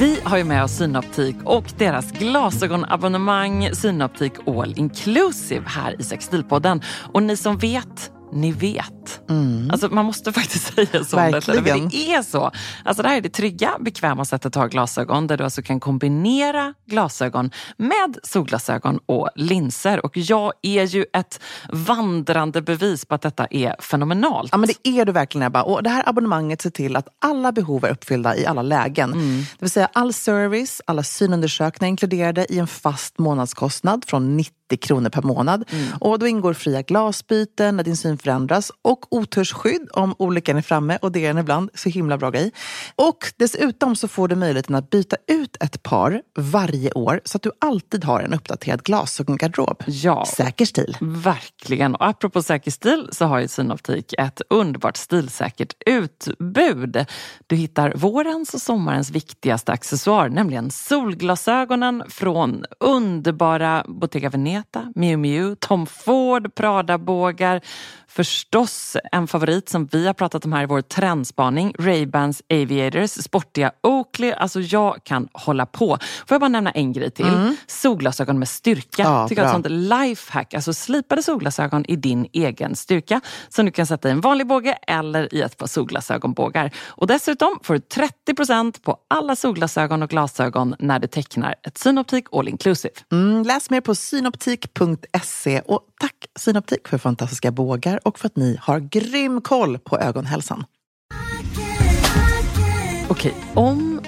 Vi har ju med oss Synoptik och deras glasögonabonnemang Synoptik All Inclusive här i Sextilpodden. Och ni som vet ni vet. Mm. Alltså, man måste faktiskt säga så. Verkligen. Det är så. Alltså, det här är det trygga, bekväma sättet att ha glasögon där du alltså kan kombinera glasögon med solglasögon och linser. Och jag är ju ett vandrande bevis på att detta är fenomenalt. Ja, men det är du verkligen Ebba. Och det här abonnemanget ser till att alla behov är uppfyllda i alla lägen. Mm. Det vill säga all service, alla synundersökningar inkluderade i en fast månadskostnad från 90 kronor per månad. Mm. Och då ingår fria glasbyten när din syn förändras och otursskydd om olyckan är framme och det är den ibland. Så himla bra grej. Och dessutom så får du möjligheten att byta ut ett par varje år så att du alltid har en uppdaterad glasögongarderob. Ja, säker stil. Verkligen. Och apropå säker stil så har ju Synoptik ett underbart stilsäkert utbud. Du hittar vårens och sommarens viktigaste accessoar, nämligen solglasögonen från underbara Bottega Veneta, Miu Miu, Tom Ford, Prada-bågar, Förstås en favorit som vi har pratat om här i vår trendspaning, Ray-Bans Aviators, sportiga Oakley. Alltså jag kan hålla på. Får jag bara nämna en grej till? Mm. Solglasögon med styrka. Ja, Tycker jag är ett sånt lifehack. Alltså slipade solglasögon i din egen styrka som du kan sätta i en vanlig båge eller i ett par solglasögonbågar. Och dessutom får du 30% på alla solglasögon och glasögon när du tecknar ett Synoptik All Inclusive. Mm, läs mer på synoptik.se och tack Synoptik för fantastiska bågar och för att ni har grym koll på ögonhälsan. Okej, om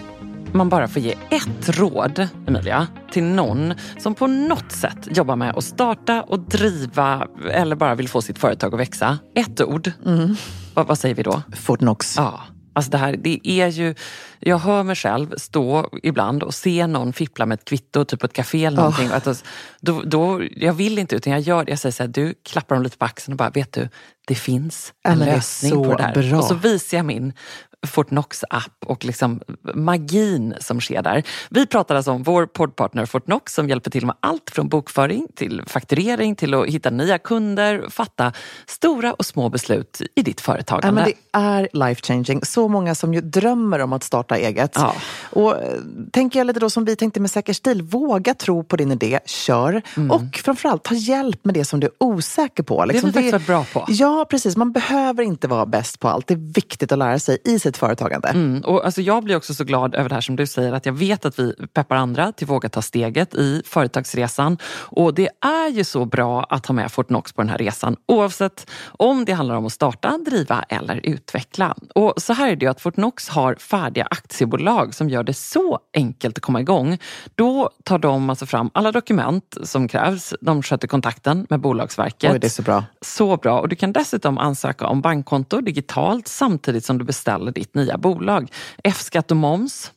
man bara får ge ett råd, Emilia, till någon som på något sätt jobbar med att starta och driva eller bara vill få sitt företag att växa. Ett ord. Mm. Vad, vad, säger vi då? Fortnox. Ja. Alltså det här, det är ju, jag hör mig själv stå ibland och se någon fippla med ett kvitto, typ på ett café eller någonting. Oh. Att, då, då, jag vill inte utan jag gör det. Jag säger så här, du klappar dem lite på axeln och bara, vet du, det finns en lösning på det här. Bra. Och så visar jag min Fortnox-app och liksom magin som sker där. Vi pratar alltså om vår poddpartner Fortnox som hjälper till med allt från bokföring till fakturering till att hitta nya kunder, fatta stora och små beslut i ditt företagande. Ja, men det är life changing. Så många som ju drömmer om att starta eget. Ja. Och eh, tänker jag lite då som vi tänkte med Säker stil, våga tro på din idé, kör. Mm. Och framförallt ta hjälp med det som du är osäker på. Liksom det har vi faktiskt varit bra på. Ja, precis. Man behöver inte vara bäst på allt. Det är viktigt att lära sig i sitt företagande. Mm. Och alltså jag blir också så glad över det här som du säger, att jag vet att vi peppar andra till att våga ta steget i företagsresan. Och det är ju så bra att ha med Fortnox på den här resan, oavsett om det handlar om att starta, driva eller utveckla. Och så här är det ju att Fortnox har färdiga aktiebolag som gör det så enkelt att komma igång. Då tar de alltså fram alla dokument som krävs. De sköter kontakten med Bolagsverket. Oj, det är så bra. Så bra. Och du kan dessutom ansöka om bankkonto digitalt samtidigt som du beställer ditt nya bolag. F-skatt och moms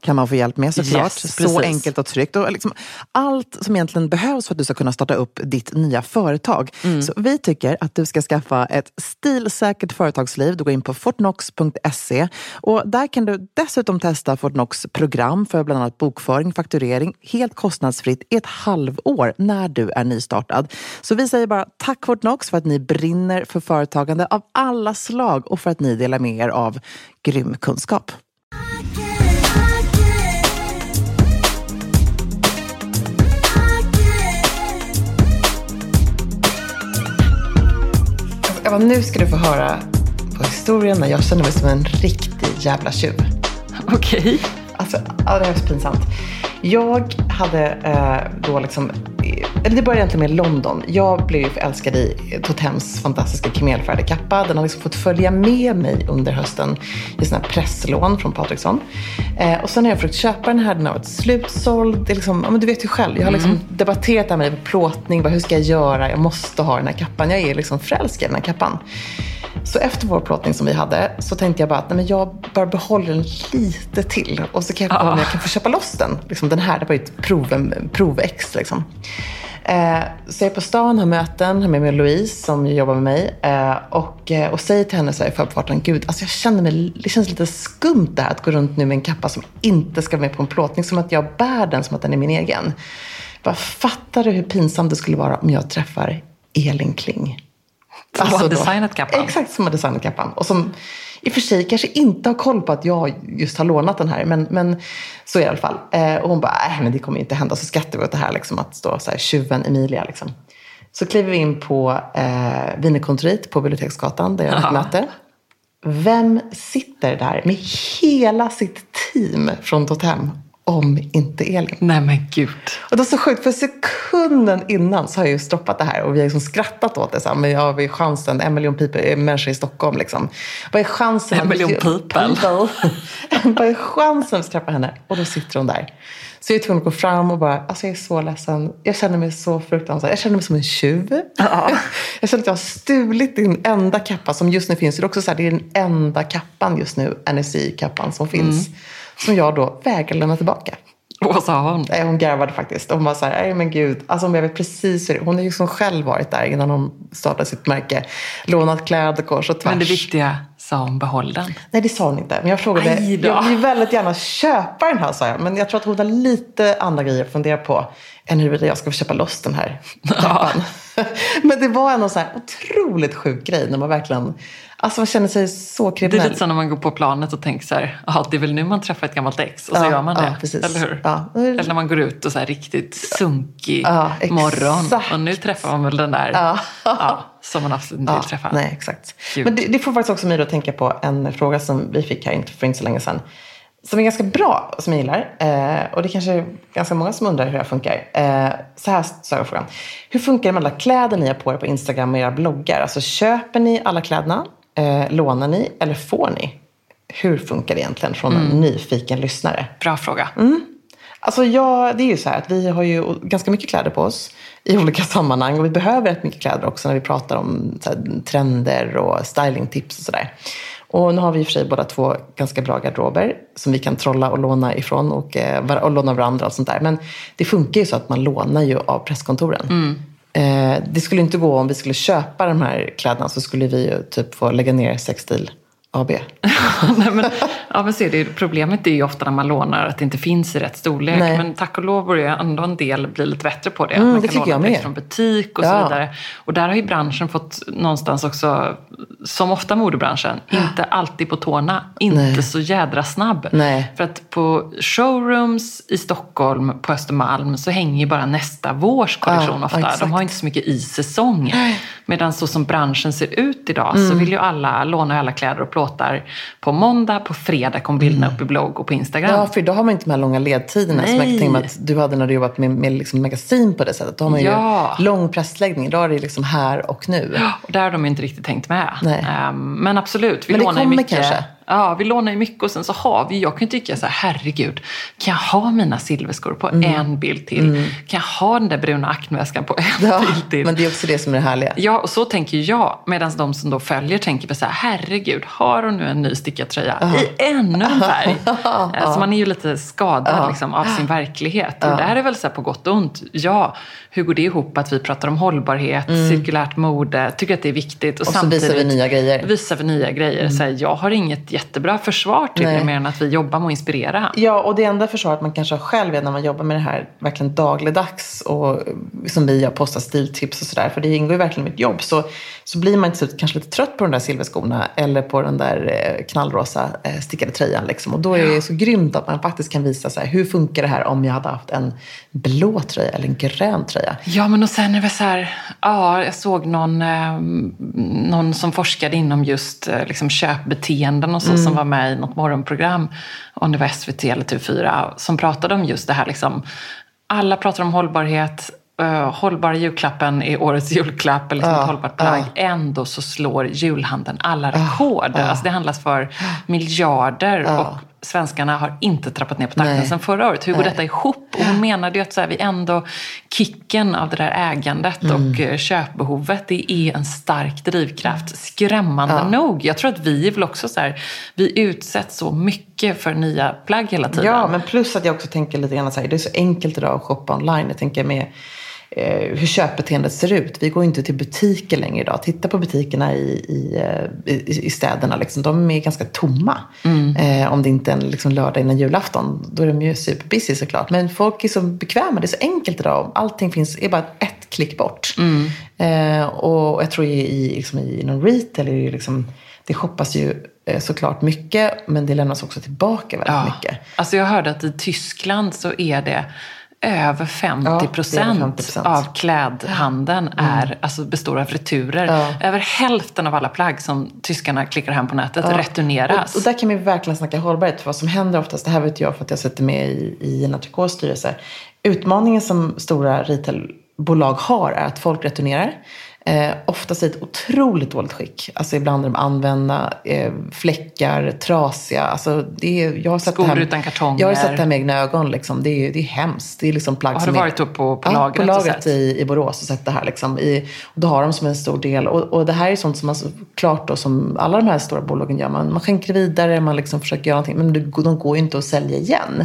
kan man få hjälp med såklart. Yes, så enkelt och tryggt. Och liksom, allt som egentligen behövs för att du ska kunna starta upp ditt nya företag. Mm. Så vi tycker att du ska skaffa ett stilsäkert företagsliv. Du går in på fortnox.se och där kan du dessutom testa Fortnox program för bland annat bokföring, fakturering helt kostnadsfritt i ett halvår när du är nystartad. Så vi säger bara tack Fortnox för att ni brinner för företagande av alla slag och för att ni delar med er av grym kunskap. Eva, nu ska du få höra på historien när jag känner mig som en riktig jävla tjuv. Okej. Okay. Alltså, ja, det är så pinsamt. Jag hade eh, då liksom eller det började egentligen med London. Jag blev ju förälskad i Totems fantastiska kamelfärgade kappa. Den har liksom fått följa med mig under hösten i såna här presslån från Patriksson. Eh, och sen har jag försökt köpa den här, den har varit slutsåld. Det är liksom, ja, men du vet ju själv, jag har liksom mm. debatterat det här med plåtning. Bara, hur ska jag göra? Jag måste ha den här kappan. Jag är liksom förälskad i den här kappan. Så efter vår plåtning som vi hade så tänkte jag bara att nej, men jag bara behåller den lite till. Och så kan jag om jag kan få köpa loss den. Liksom den här, det var ju ett prov, provex. Liksom. Eh, så jag är på stan, har möten, har med mig Louise som jobbar med mig. Eh, och, eh, och säger till henne så här i förbifarten, gud, alltså jag känner mig, det känns lite skumt det här att gå runt nu med en kappa som inte ska med på en plåtning. Som att jag bär den som att den är min egen. Bara, fattar du hur pinsamt det skulle vara om jag träffar Elin Kling? Som alltså har designat kappan? Exakt, som har designat kappan. Och som i och för sig kanske inte har koll på att jag just har lånat den här. Men, men så är det i alla fall. Eh, och hon bara, nej men det kommer inte hända. Så skrattar vi åt det här liksom, att stå så här, tjuven Emilia. Liksom. Så kliver vi in på eh, Wienerkontoret på Biblioteksgatan där jag har ett möte. Vem sitter där med hela sitt team från Totem om inte Elin. Nej men gud. Och det var så sjukt, för sekunden innan så har jag ju stoppat det här och vi har liksom skrattat åt det. Så här, men jag har chansen, en miljon people, människor i Stockholm liksom. Vad är chansen? En miljon people. Vad är chansen att träffa henne? Och då sitter hon där. Så jag är tvungen att gå fram och bara, alltså jag är så ledsen. Jag känner mig så fruktansvärt. Jag känner mig som en tjuv. Ja. Jag känner att jag har stulit din enda kappa som just nu finns. Det är också så här, det är den enda kappan just nu, NSI-kappan som finns. Mm. Som jag då vägrar lämna tillbaka. Och vad sa hon? Hon garvade faktiskt. Hon var så här, nej men gud. Alltså, jag vet precis hur Hon har ju liksom själv varit där innan hon startade sitt märke. Lånat kläder kors och tvärs. Men det viktiga, sa hon behåll den? Nej, det sa hon inte. Men jag frågade, jag vill väldigt gärna köpa den här, sa jag. Men jag tror att hon har lite andra grejer att fundera på än huruvida jag ska få köpa loss den här kappan. Ja. men det var ändå så här otroligt sjuk grej när man verkligen Alltså man känner sig så kriminell. Det är lite som när man går på planet och tänker så här, det är väl nu man träffar ett gammalt ex och så ja, gör man det. Ja, precis. Eller hur? Ja. Eller när man går ut och så här riktigt sunkig ja, morgon och nu träffar man väl den där som man absolut inte vill träffa. Nej, exakt. Men det, det, får faktiskt också mig att tänka på en fråga som vi fick här för inte så länge sedan. Som är ganska bra, som jag gillar. Eh, och det är kanske ganska många som undrar hur det här funkar. Eh, så här sa jag frågan. Hur funkar det med alla kläder ni har på er på Instagram och era bloggar? Alltså köper ni alla kläderna? Eh, lånar ni eller får ni? Hur funkar det egentligen från en mm. nyfiken lyssnare? Bra fråga. Mm. Alltså ja, det är ju så här att vi har ju ganska mycket kläder på oss i olika sammanhang och vi behöver rätt mycket kläder också när vi pratar om här, trender och stylingtips och sådär. Och nu har vi i och för sig båda två ganska bra garderober som vi kan trolla och låna ifrån och, eh, och låna varandra och sånt där. Men det funkar ju så att man lånar ju av presskontoren. Mm. Eh, det skulle inte gå om vi skulle köpa de här kläderna så skulle vi ju typ få lägga ner Sextil AB. Nej, men, ja, men se, det, problemet är ju ofta när man lånar att det inte finns i rätt storlek. Nej. Men tack och lov börjar ändå en del bli lite bättre på det. Mm, man det kan låna direkt från butik och ja. så vidare. Och där har ju branschen fått någonstans också, som ofta modebranschen, inte alltid på tårna. Inte Nej. så jädra snabb. Nej. För att på showrooms i Stockholm, på Östermalm, så hänger ju bara nästa vårs kollektion ja, ofta. Exakt. De har inte så mycket i säsong. Medan så som branschen ser ut idag mm. så vill ju alla låna alla kläder och plåtar på måndag, på fredag kommer bilderna mm. upp i blogg och på Instagram. Ja, för idag har man inte de här långa ledtiderna Nej. som jag kan tänka mig att du hade när du jobbat med, med liksom magasin på det sättet. Då har man ja. ju lång pressläggning. Idag är det liksom här och nu. Ja, och där har de inte riktigt tänkt med. Nej. Um, men absolut, vi men det lånar kommer mycket. kanske? Ja, vi lånar ju mycket och sen så har vi, jag kan ju tycka så här, herregud, kan jag ha mina silverskor på mm. en bild till? Mm. Kan jag ha den där bruna akneväskan på en ja, bild till? Men det är också det som är det härliga. Ja, och så tänker jag. Medan de som då följer tänker på så här, herregud, har hon nu en ny stickad tröja uh -huh. i ännu en färg? så man är ju lite skadad uh -huh. liksom, av sin verklighet. Och uh -huh. det här är väl så på gott och ont. Ja, hur går det ihop att vi pratar om hållbarhet, mm. cirkulärt mode, tycker att det är viktigt. Och, och så visar vi nya grejer. Visar vi nya grejer. Mm. Så här, jag har inget jättebra försvar till Nej. det mer än att vi jobbar med att inspirera. Ja, och det enda försvaret man kanske har själv är när man jobbar med det här verkligen dagligdags och som vi har postat stiltips och sådär. För det ingår ju verkligen i mitt jobb. Så, så blir man till slut kanske lite trött på de där silverskorna eller på den där eh, knallrosa eh, stickade tröjan. Liksom. Och då är det så grymt att man faktiskt kan visa så här, hur funkar det här om jag hade haft en blå tröja eller en grön tröja. Ja, men och sen är det så här, ja, jag såg någon, eh, någon som forskade inom just eh, liksom köpbeteenden och så mm. som var med i något morgonprogram, om det var SVT eller TV4, som pratade om just det här liksom, alla pratar om hållbarhet, uh, hållbara julklappen är årets julklapp, eller liksom ja, ett hållbart plagg. Ja. Ändå så slår julhandeln alla rekord. Ja, alltså det handlas för miljarder och svenskarna har inte trappat ner på takten sedan förra året. Hur går Nej. detta ihop? Och hon menade ju att så här, vi ändå, kicken av det där ägandet mm. och eh, köpbehovet, det är en stark drivkraft. Skrämmande ja. nog. Jag tror att vi är väl också så här, vi utsätts så mycket för nya plagg hela tiden. Ja, men plus att jag också tänker lite grann så här, det är så enkelt idag att shoppa online. Jag tänker med eh, hur köpbeteendet ser ut. Vi går inte till butiker längre idag. Titta på butikerna i, i, eh, i, i städerna. Liksom. De är ganska tomma. Mm. Eh, om det inte är en liksom, lördag innan julafton. Då är de ju superbusy såklart. Men folk är så bekväma. Det är så enkelt idag. Allting finns, är bara ett klick bort. Mm. Eh, och jag tror i, liksom, i, inom retail är det liksom, det shoppas ju eh, såklart mycket, men det lämnas också tillbaka väldigt ja. mycket. Alltså jag hörde att i Tyskland så är det över 50 procent ja, av klädhandeln mm. är, alltså består av returer. Ja. Över hälften av alla plagg som tyskarna klickar hem på nätet ja. returneras. Och, och, där kan vi verkligen snacka hållbarhet. För vad som händer oftast, det här vet jag för att jag sitter med i, i en styrelse. Utmaningen som stora retailbolag har är att folk returnerar. Eh, oftast i ett otroligt dåligt skick. Alltså ibland är de använda, eh, fläckar, trasiga. Alltså det är, jag har sett Skor det här, utan kartonger. Jag har sett det här med egna ögon. Liksom. Det, är, det är hemskt. Det är liksom plagg har du varit upp på, på lagret? Ja, på lagret i, i Borås och sett det här. Liksom. I, och då har de som en stor del. Och, och det här är sånt som man såklart då, som alla de här stora bolagen gör. Man, man skänker vidare, man liksom försöker göra någonting. Men det, de går ju inte att sälja igen.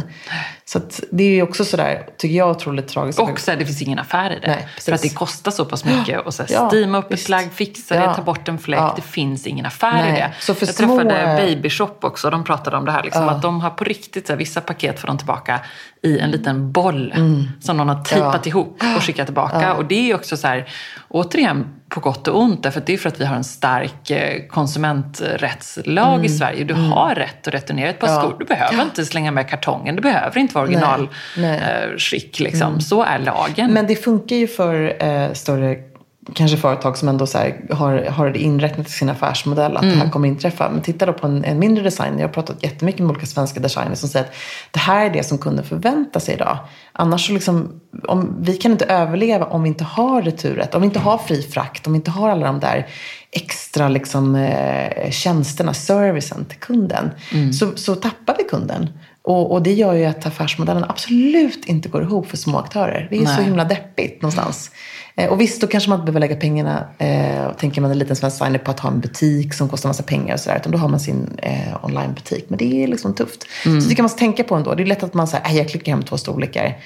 Så det är ju också sådär, tycker jag, otroligt tragiskt. Och så här, det finns ingen affär i det. Nej, för att det kostar så pass mycket. Och så här, ja, steama upp visst. ett plagg, fixa det, ta bort en fläck. Det finns ingen affär Nej. i det. Så för jag små... träffade Babyshop också. De pratade om det här. Liksom. Att de har på riktigt, så här, vissa paket får de tillbaka i en liten boll. Mm. Som någon har tejpat ihop och skickat tillbaka. Och det är också så här, återigen, på gott och ont. Därför att det är för att vi har en stark eh, konsumenträttslag mm. i Sverige. Du mm. har rätt att returnera ett par ja. skor. Du behöver ja. inte slänga med kartongen. Det behöver inte vara originalskick. Liksom. Mm. Så är lagen. Men det funkar ju för eh, större kanske företag som ändå så har, har det inräknat i sin affärsmodell att mm. det här mm. kommer inträffa. Men titta då på en, en mindre designer. Jag har pratat jättemycket med olika svenska designers som säger att det här är det som kunden förväntar sig idag. Annars så liksom, om, vi kan inte överleva om vi inte har returrätt, om vi inte har fri frakt, om vi inte har alla de där extra liksom, eh, tjänsterna, servicen till kunden. Mm. Så, så tappar vi kunden. Och, och, det gör ju att affärsmodellen absolut inte går ihop för små aktörer. Det är Nej. så himla deppigt någonstans. Eh, och visst, då kanske man inte behöver lägga pengarna, eh, tänker man en liten svensk designer på att ha en butik som kostar massa pengar och sådär. Utan då har man sin eh, onlinebutik. Men det är liksom tufft. Mm. Så det kan man tänka på ändå. Det är lätt att man säger, jag klickar hem två storlekar.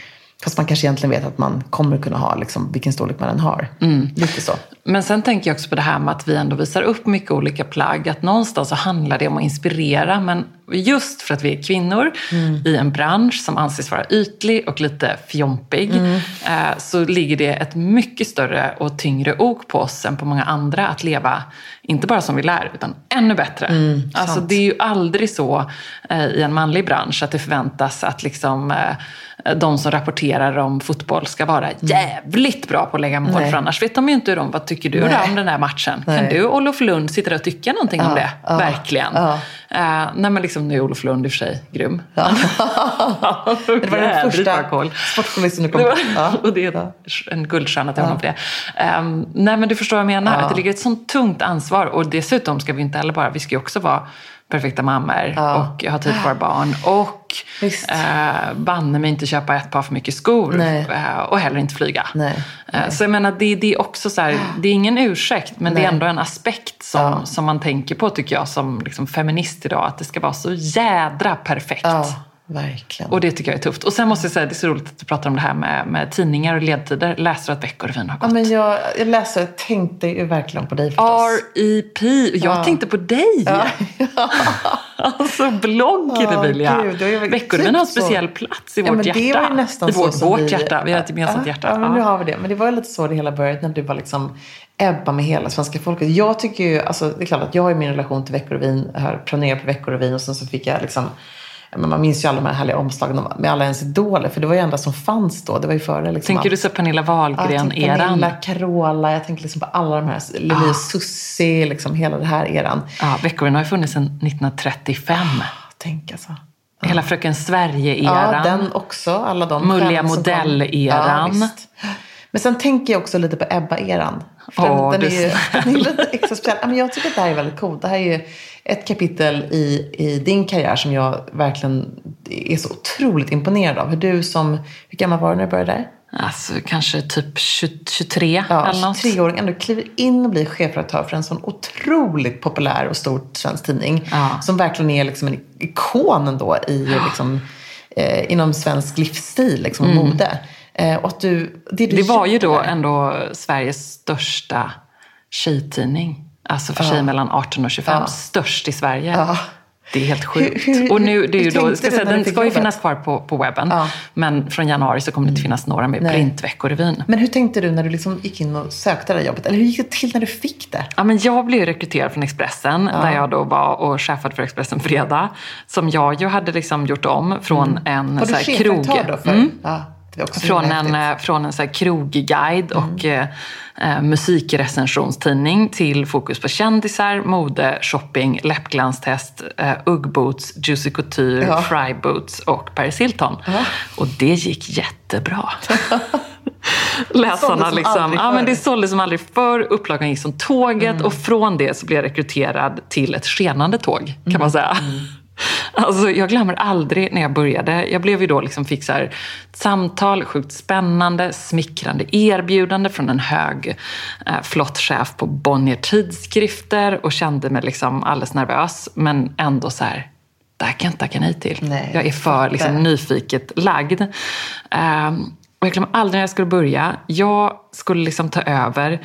Fast man kanske egentligen vet att man kommer kunna ha liksom, vilken storlek man än har. Mm. Lite så. Men sen tänker jag också på det här med att vi ändå visar upp mycket olika plagg. Att någonstans så handlar det om att inspirera. Men just för att vi är kvinnor mm. i en bransch som anses vara ytlig och lite fjompig. Mm. Eh, så ligger det ett mycket större och tyngre ok på oss än på många andra att leva, inte bara som vi lär, utan ännu bättre. Mm, alltså, det är ju aldrig så eh, i en manlig bransch att det förväntas att liksom eh, de som rapporterar om fotboll ska vara mm. jävligt bra på att lägga mål. Nej. För annars vet de ju inte hur de, vad tycker du nej. om den här matchen? Nej. Kan du Olof Lund sitta och tycka någonting ja, om det? Ja, Verkligen. Ja. Uh, nej men liksom, nu är Olof Lund i och för sig grym. Ja. det var den första sportjournalisten du kom på. Ja. och det är en guldstjärna till honom för det. Um, nej men du förstår vad jag menar. Att det ligger ett sånt tungt ansvar. Och dessutom ska vi inte heller bara, vi ska ju också vara perfekta mammor ja. och ha tid för barn. Och eh, banne mig inte köpa ett par för mycket skor. Eh, och heller inte flyga. Nej. Eh, så jag menar, det, det är också så här, det är ingen ursäkt men Nej. det är ändå en aspekt som, ja. som man tänker på tycker jag som liksom feminist idag. Att det ska vara så jädra perfekt. Ja. Verkligen. Och det tycker jag är tufft. Och sen måste jag säga, det är så roligt att du pratar om det här med, med tidningar och ledtider. Läser du att Veckorevyn har gått? Ja, men jag, jag läser, jag tänkte ju verkligen på dig förstås. R.E.P. Jag ja. tänkte på dig. Ja. alltså blogg, ja, Veckorevyn har en speciell plats i ja, vårt hjärta. Det var nästan I vår, så vårt vi, hjärta. Vi har ett gemensamt hjärta. Ja, men nu har vi det. Men det var lite så det hela började när du var liksom Ebba med hela svenska folket. Jag tycker ju, alltså det är klart att jag har min relation till Veckorevyn, har planerat på Veckorevyn och sen så fick jag liksom men man minns ju alla de här härliga omslagen med alla ens idoler. För det var ju enda som fanns då. Det var ju före liksom Tänker du så Pernilla Wahlgren-eran? Ja, Pernilla, Carola. Jag tänker liksom på alla de här. Lili ah. Susie, liksom hela den här eran. Ja, Veckorevyn har ju funnits sedan 1935. Ah, tänk alltså. Hela Fröken Sverige-eran. Ja, den också. Alla de Mulliga modell-eran. Men sen tänker jag också lite på Ebba-eran. Oh, den, är ju, den är lite extra speciell. Men jag tycker att det här är väldigt coolt. Det här är ju ett kapitel i, i din karriär som jag verkligen är så otroligt imponerad av. Hur du som, hur gammal var du när du började där? Alltså kanske typ 20, 23 ja, eller något. 23-åring ändå kliver in och blir chefredaktör för en sån otroligt populär och stor svensk tidning. Ja. Som verkligen är liksom en ikon ändå i, ja. liksom, eh, inom svensk livsstil liksom, och mm. mode. Eh, och du, det, du det var ju då ändå Sveriges största tjejtidning. Alltså för tjejer mellan 18 och 25. Störst i Sverige. Det är helt sjukt. Hur, hur, och nu, det är ju då, ska säga, den ska ju finnas kvar på, på webben. Ja. Men från januari så kommer det inte finnas några mer printveckorevyn. Men hur tänkte du när du liksom gick in och sökte det här jobbet? Eller hur gick det till när du fick det? Ja, men jag blev rekryterad från Expressen, ja. där jag då var och chefade för Expressen Fredag. Som jag ju hade liksom gjort om från mm. en var så här, krog... Då för? Mm. Ja. Från en, eh, från en så här krogguide mm. och eh, eh, musikrecensionstidning till fokus på kändisar, mode, shopping, läppglanstest, eh, uggboots, Juicy Couture, ja. Fry Boots och Paris Hilton. Ja. Och det gick jättebra. Läsarna liksom. Ja, men det sålde som aldrig förr. Upplagan gick som tåget mm. och från det så blev jag rekryterad till ett skenande tåg kan mm. man säga. Alltså, jag glömmer aldrig när jag började. Jag blev ju då liksom fick så här, samtal, sjukt spännande, smickrande erbjudande från en hög, eh, flott chef på Bonnier Tidskrifter och kände mig liksom alldeles nervös. Men ändå så här, det här kan jag inte tacka nej till. Nej, jag är för liksom, nyfiket lagd. Um, och jag glömmer aldrig när jag skulle börja. Jag skulle liksom ta över.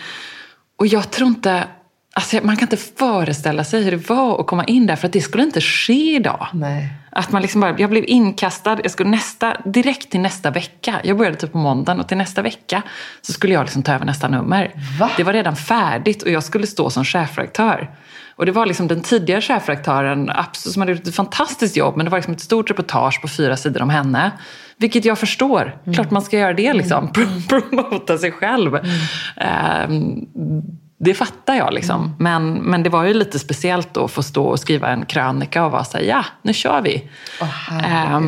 Och jag tror inte Alltså, man kan inte föreställa sig hur det var att komma in där, för att det skulle inte ske idag. Nej. Att man liksom bara, jag blev inkastad jag skulle nästa, direkt till nästa vecka. Jag började typ på måndagen och till nästa vecka så skulle jag liksom ta över nästa nummer. Va? Det var redan färdigt och jag skulle stå som chefredaktör. Och det var liksom den tidigare chefredaktören som hade gjort ett fantastiskt jobb, men det var liksom ett stort reportage på fyra sidor om henne. Vilket jag förstår. Mm. Klart man ska göra det, liksom. Mm. promota sig själv. Mm. Um, det fattar jag. Liksom. Mm. Men, men det var ju lite speciellt då att få stå och skriva en krönika och vara så här, ja, nu kör vi. Oh,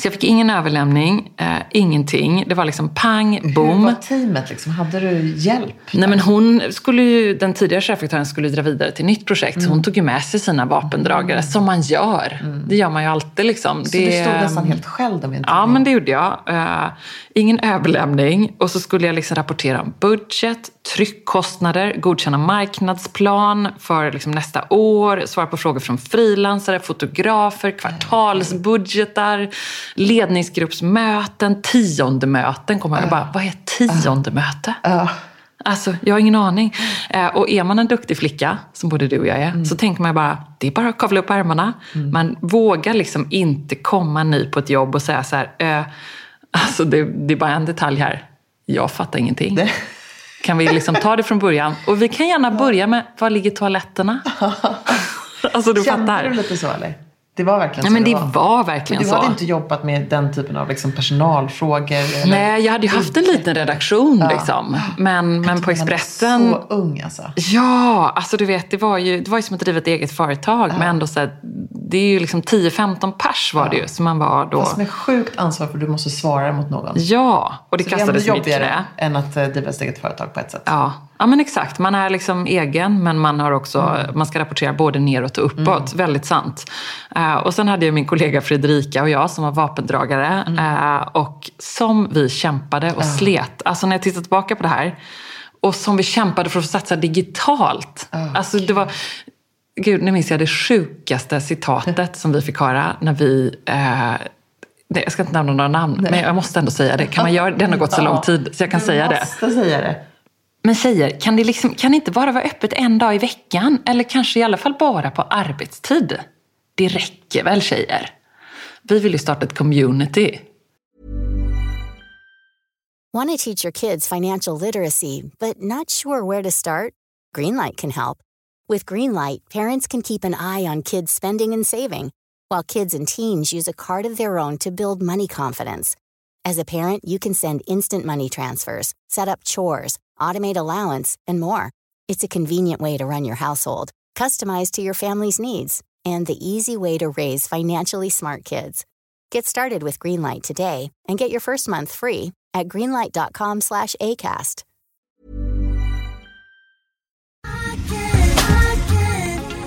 så jag fick ingen överlämning, eh, ingenting. Det var liksom pang, boom. Hur var teamet? Liksom? Hade du hjälp? Nej, men hon skulle ju, den tidigare chefredaktören skulle dra vidare till nytt projekt. Mm. Så hon tog ju med sig sina vapendragare, mm. som man gör. Mm. Det gör man ju alltid. Liksom. Så det, du stod nästan helt själv då? Ja, men det gjorde jag. Uh, ingen överlämning. Och så skulle jag liksom rapportera om budget, tryckkostnader, godkänna marknadsplan för liksom nästa år, svara på frågor från frilansare, fotografer, kvartalsbudgetar ledningsgruppsmöten, tiondemöten. Kommer jag bara, vad är tiondemöte? Uh. Alltså, jag har ingen aning. Eh, och är man en duktig flicka, som både du och jag är, mm. så tänker man bara, det är bara att kavla upp ärmarna. Mm. Man vågar liksom inte komma ny på ett jobb och säga så här, eh, alltså det, det, är bara en detalj här. Jag fattar ingenting. Det. Kan vi liksom ta det från början? Och vi kan gärna börja med, var ligger toaletterna? alltså du Kände fattar. du lite så eller? Det var verkligen så Nej, men det, det var. var. verkligen så. Du hade inte jobbat med den typen av liksom personalfrågor? Eller? Nej, jag hade ju haft en liten redaktion. Ja. Liksom. Men, men på Expressen... så ung alltså. Ja, alltså du vet, det var ju, det var ju som att driva ett eget företag. Ja. Men ändå så här, det är ju liksom 10-15 pers var det ju. Så man var då... Fast med sjukt ansvar för du måste svara mot någon. Ja, och det så kastades mitt knä. än att eh, driva ett eget företag på ett sätt. Ja, Ja men exakt, man är liksom egen men man, har också, mm. man ska rapportera både neråt och uppåt. Mm. Väldigt sant. Uh, och sen hade jag min kollega Fredrika och jag som var vapendragare. Mm. Uh, och som vi kämpade och slet. Alltså när jag tittar tillbaka på det här. Och som vi kämpade för att få satsa digitalt. Oh, alltså det var... Gud, nu minns jag det sjukaste citatet som vi fick höra när vi uh, jag ska inte nämna några namn, Nej. men jag måste ändå säga det. Kan man göra det? Det har gått så lång tid så jag kan du säga det. säga det. Men tjejer, kan det, liksom, kan det inte bara vara öppet en dag i veckan? Eller kanske i alla fall bara på arbetstid? Det räcker väl tjejer? Vi vill ju starta ett community. Want to teach your kids financial literacy but not sure where to start? Greenlight can help. With Greenlight, parents can keep an eye on kids' spending and saving while kids and teens use a card of their own to build money confidence. As a parent, you can send instant money transfers, set up chores, automate allowance, and more. It's a convenient way to run your household, customized to your family's needs, and the easy way to raise financially smart kids. Get started with Greenlight today and get your first month free at greenlight.com slash ACAST.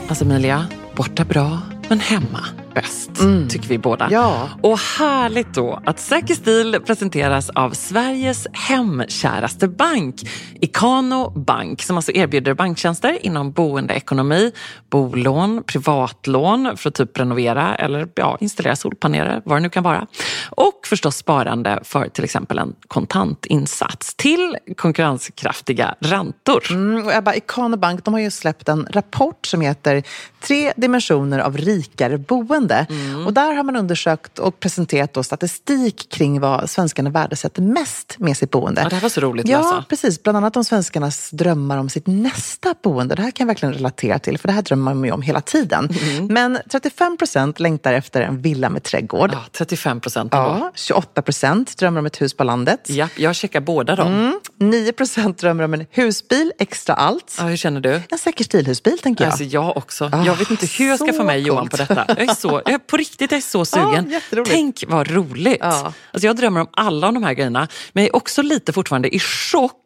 Alltså Emilia, borta bra, men hemma bäst, mm. tycker vi båda. Ja. Och härligt då att Säker stil presenteras av Sveriges hemkäraste bank, Ikano Bank, som alltså erbjuder banktjänster inom boendeekonomi, bolån, privatlån för att typ renovera eller ja, installera solpaneler, vad det nu kan vara. Och förstås sparande för till exempel en kontantinsats till konkurrenskraftiga räntor. Mm, och Ebba, Ikano Bank de har ju släppt en rapport som heter Tre dimensioner av rikare boende boende. Mm. Och där har man undersökt och presenterat statistik kring vad svenskarna värdesätter mest med sitt boende. Ja, det här var så roligt att ja, läsa. precis. Bland annat om svenskarnas drömmar om sitt nästa boende. Det här kan jag verkligen relatera till, för det här drömmer man ju om hela tiden. Mm. Men 35 procent längtar efter en villa med trädgård. Ja, 35 procent. Ja, 28 procent drömmer om ett hus på landet. Ja, jag checkar båda dem. Mm. 9 procent drömmer om en husbil, extra allt. Ja, hur känner du? En säker stilhusbil, tänker jag. Alltså, jag också. Oh, jag vet inte hur jag ska få med Johan på detta. Jag är så, jag, på riktigt jag är så sugen. Ja, Tänk vad roligt. Ja. Alltså, jag drömmer om alla de här grejerna. Men jag är också lite fortfarande i chock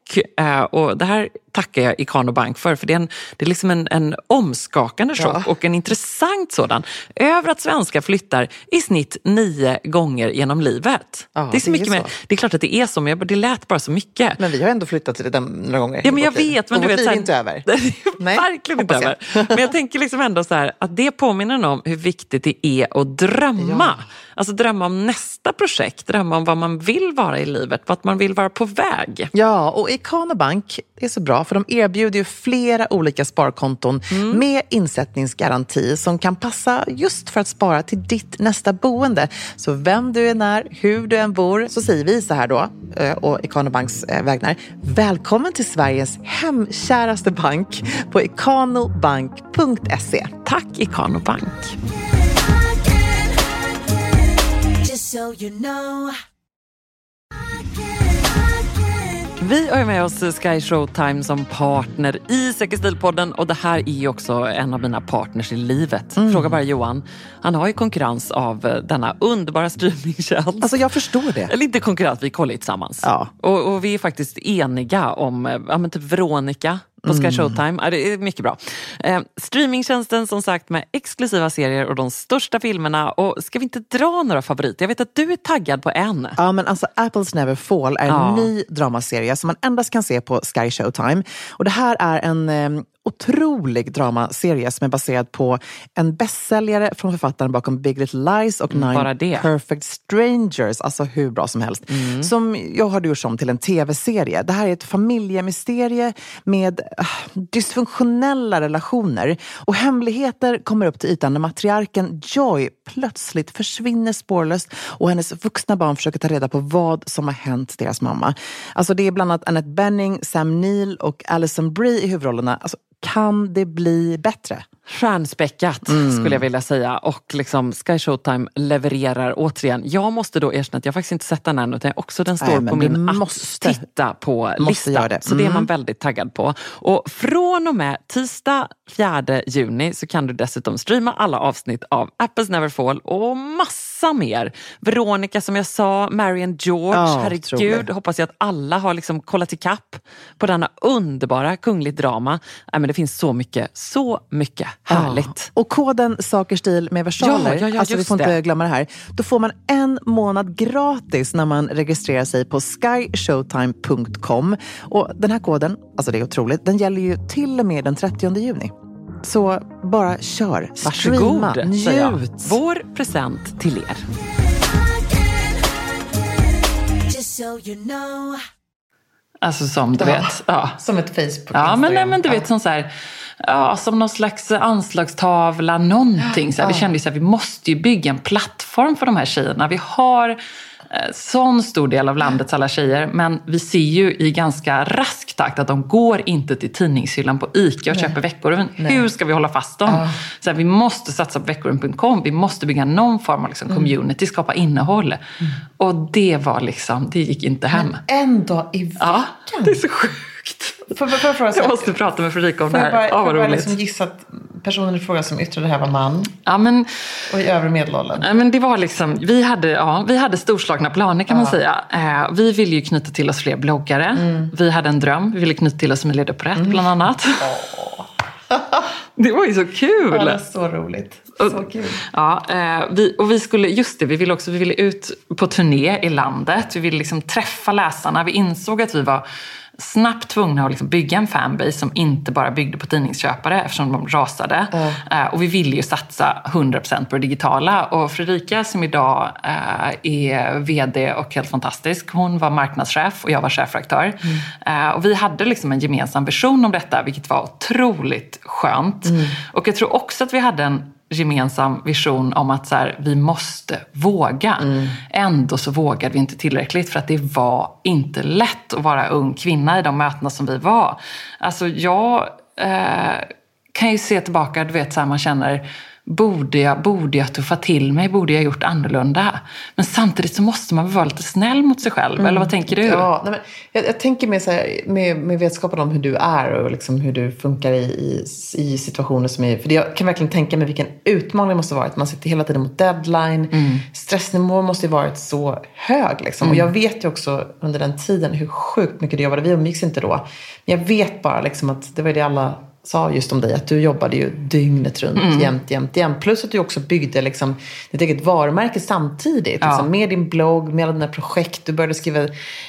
och det här tackar jag Ikano Bank för, för det är, en, det är liksom en, en omskakande chock ja. och en intressant sådan. Över att svenskar flyttar i snitt nio gånger genom livet. Ja, det är så det mycket är mer, Det är klart att det är så, men det lät bara så mycket. Men vi har ändå flyttat till det några gånger. Ja, men jag vet. Men och du vet, så här, är inte över. Nej, verkligen inte över. Men jag tänker liksom ändå så här, att det påminner om hur viktigt det är att drömma. Ja. Alltså drömma om nästa projekt, drömma om vad man vill vara i livet, vart man vill vara på väg. Ja, och Ikano Bank är så bra för de erbjuder ju flera olika sparkonton mm. med insättningsgaranti som kan passa just för att spara till ditt nästa boende. Så vem du än är, hur du än bor, så säger vi så här då, eh, och Ikano Banks eh, vägnar. Välkommen till Sveriges hemkäraste bank på ikanobank.se. Tack Ikano Bank. So you know Vi har med oss Sky Showtime som partner i Säker och det här är också en av mina partners i livet. Mm. Fråga bara Johan. Han har ju konkurrens av eh, denna underbara streamingtjänst. Alltså jag förstår det. Eller inte konkurrens, vi kollar ju tillsammans. Ja. Och, och, vi är faktiskt eniga om, eh, ja men typ Veronica på Sky mm. Showtime. Ja, det är mycket bra. Eh, streamingtjänsten som sagt med exklusiva serier och de största filmerna. Och Ska vi inte dra några favoriter? Jag vet att du är taggad på en. Ja, men alltså Apples Never Fall är en ja. ny dramaserie som man endast kan se på Sky Showtime. Och det här är en eh, otrolig dramaserie som är baserad på en bästsäljare från författaren bakom Big Little Lies och mm, Nine Perfect Strangers. Alltså hur bra som helst. Mm. Som jag har gjort om till en tv-serie. Det här är ett familjemysterie med uh, dysfunktionella relationer. Och hemligheter kommer upp till ytan när matriarken Joy plötsligt försvinner spårlöst och hennes vuxna barn försöker ta reda på vad som har hänt deras mamma. Alltså det är bland annat Annette Benning, Sam Neill och Alison Brie i huvudrollerna. Alltså kan det bli bättre? Stjärnspäckat mm. skulle jag vilja säga. Och liksom Sky Showtime levererar återigen. Jag måste då erkänna att jag faktiskt inte sett den än utan också den står Nej, på min måste, att titta på lista. Det. Så det är man mm. väldigt taggad på. Och från och med tisdag 4 juni så kan du dessutom streama alla avsnitt av Apples Neverfall och massa mer. Veronica som jag sa, Marion George, oh, herregud. Hoppas jag att alla har liksom kollat ikapp på denna underbara kungligt drama. Nej, men det finns så mycket, så mycket Härligt. Ja. Och koden Saker stil med versaler, ja, ja, alltså vi får det. inte glömma det här. Då får man en månad gratis när man registrerar sig på skyshowtime.com. Och den här koden, alltså det är otroligt, den gäller ju till och med den 30 juni. Så bara kör, Varsågod, streama, njut. Vår present till er. Alltså som du vet. Ja. Som ett Facebook Ja, men, nej, men du vet som så här ja, som någon slags anslagstavla, någonting. Så här, ja. Vi kände ju att vi måste ju bygga en plattform för de här tjejerna. Vi har sån stor del av landets alla tjejer. Men vi ser ju i ganska rask takt att de går inte till tidningshyllan på ICA och Nej. köper Veckorevyn. Hur ska vi hålla fast dem? Uh. Så här, vi måste satsa på Veckorevyn.com. Vi måste bygga någon form av liksom mm. community, skapa innehåll. Mm. Och det var liksom, det gick inte hem. Men en dag i veckan. Ja, det är så sjukt. Får, får, får, får, jag måste prata med Fredrika om det här. Jag bara, ja, bara liksom gissa att personen i fråga som yttrade det här var man? Ja, men, och i övre medelåldern? Ja, men det var liksom, vi, hade, ja, vi hade storslagna planer kan ja. man säga. Eh, vi ville ju knyta till oss fler bloggare. Mm. Vi hade en dröm. Vi ville knyta till oss Emilia Duprett mm. bland annat. Oh. det var ju så kul! Ja, det var så roligt. Så kul. Ja, eh, vi, och vi skulle, just det, vi ville också vi ville ut på turné i landet. Vi ville liksom träffa läsarna. Vi insåg att vi var snabbt tvungna att liksom bygga en fanbase som inte bara byggde på tidningsköpare eftersom de rasade. Mm. och vi ville ju satsa 100% på det digitala. Och Fredrika som idag uh, är VD och helt fantastisk, hon var marknadschef och jag var chefredaktör. Mm. Uh, och vi hade liksom en gemensam vision om detta, vilket var otroligt skönt. Mm. Och jag tror också att vi hade en gemensam vision om att så här, vi måste våga. Mm. Ändå så vågade vi inte tillräckligt för att det var inte lätt att vara ung kvinna i de mötena som vi var. Alltså jag eh, kan ju se tillbaka, du vet så här, man känner Borde jag, borde jag tuffa till mig? Borde jag gjort annorlunda? Men samtidigt så måste man vara lite snäll mot sig själv. Mm. Eller vad tänker du? Ja, nej, men jag, jag, tänker med, så här, med, med vetskapen om hur du är och liksom hur du funkar i, i, i, situationer som är... För jag kan verkligen tänka mig vilken utmaning det måste varit. Man sitter hela tiden mot deadline. Mm. Stressnivån måste ju varit så hög. Liksom. Mm. Och jag vet ju också under den tiden hur sjukt mycket du jobbade. Vi umgicks inte då. Men jag vet bara liksom att det var det alla sa just om dig, att du jobbade ju dygnet runt, mm. jämt, jämt, jämt. Plus att du också byggde liksom ditt eget varumärke samtidigt. Ja. Liksom, med din blogg, med alla dina projekt. Du började skriva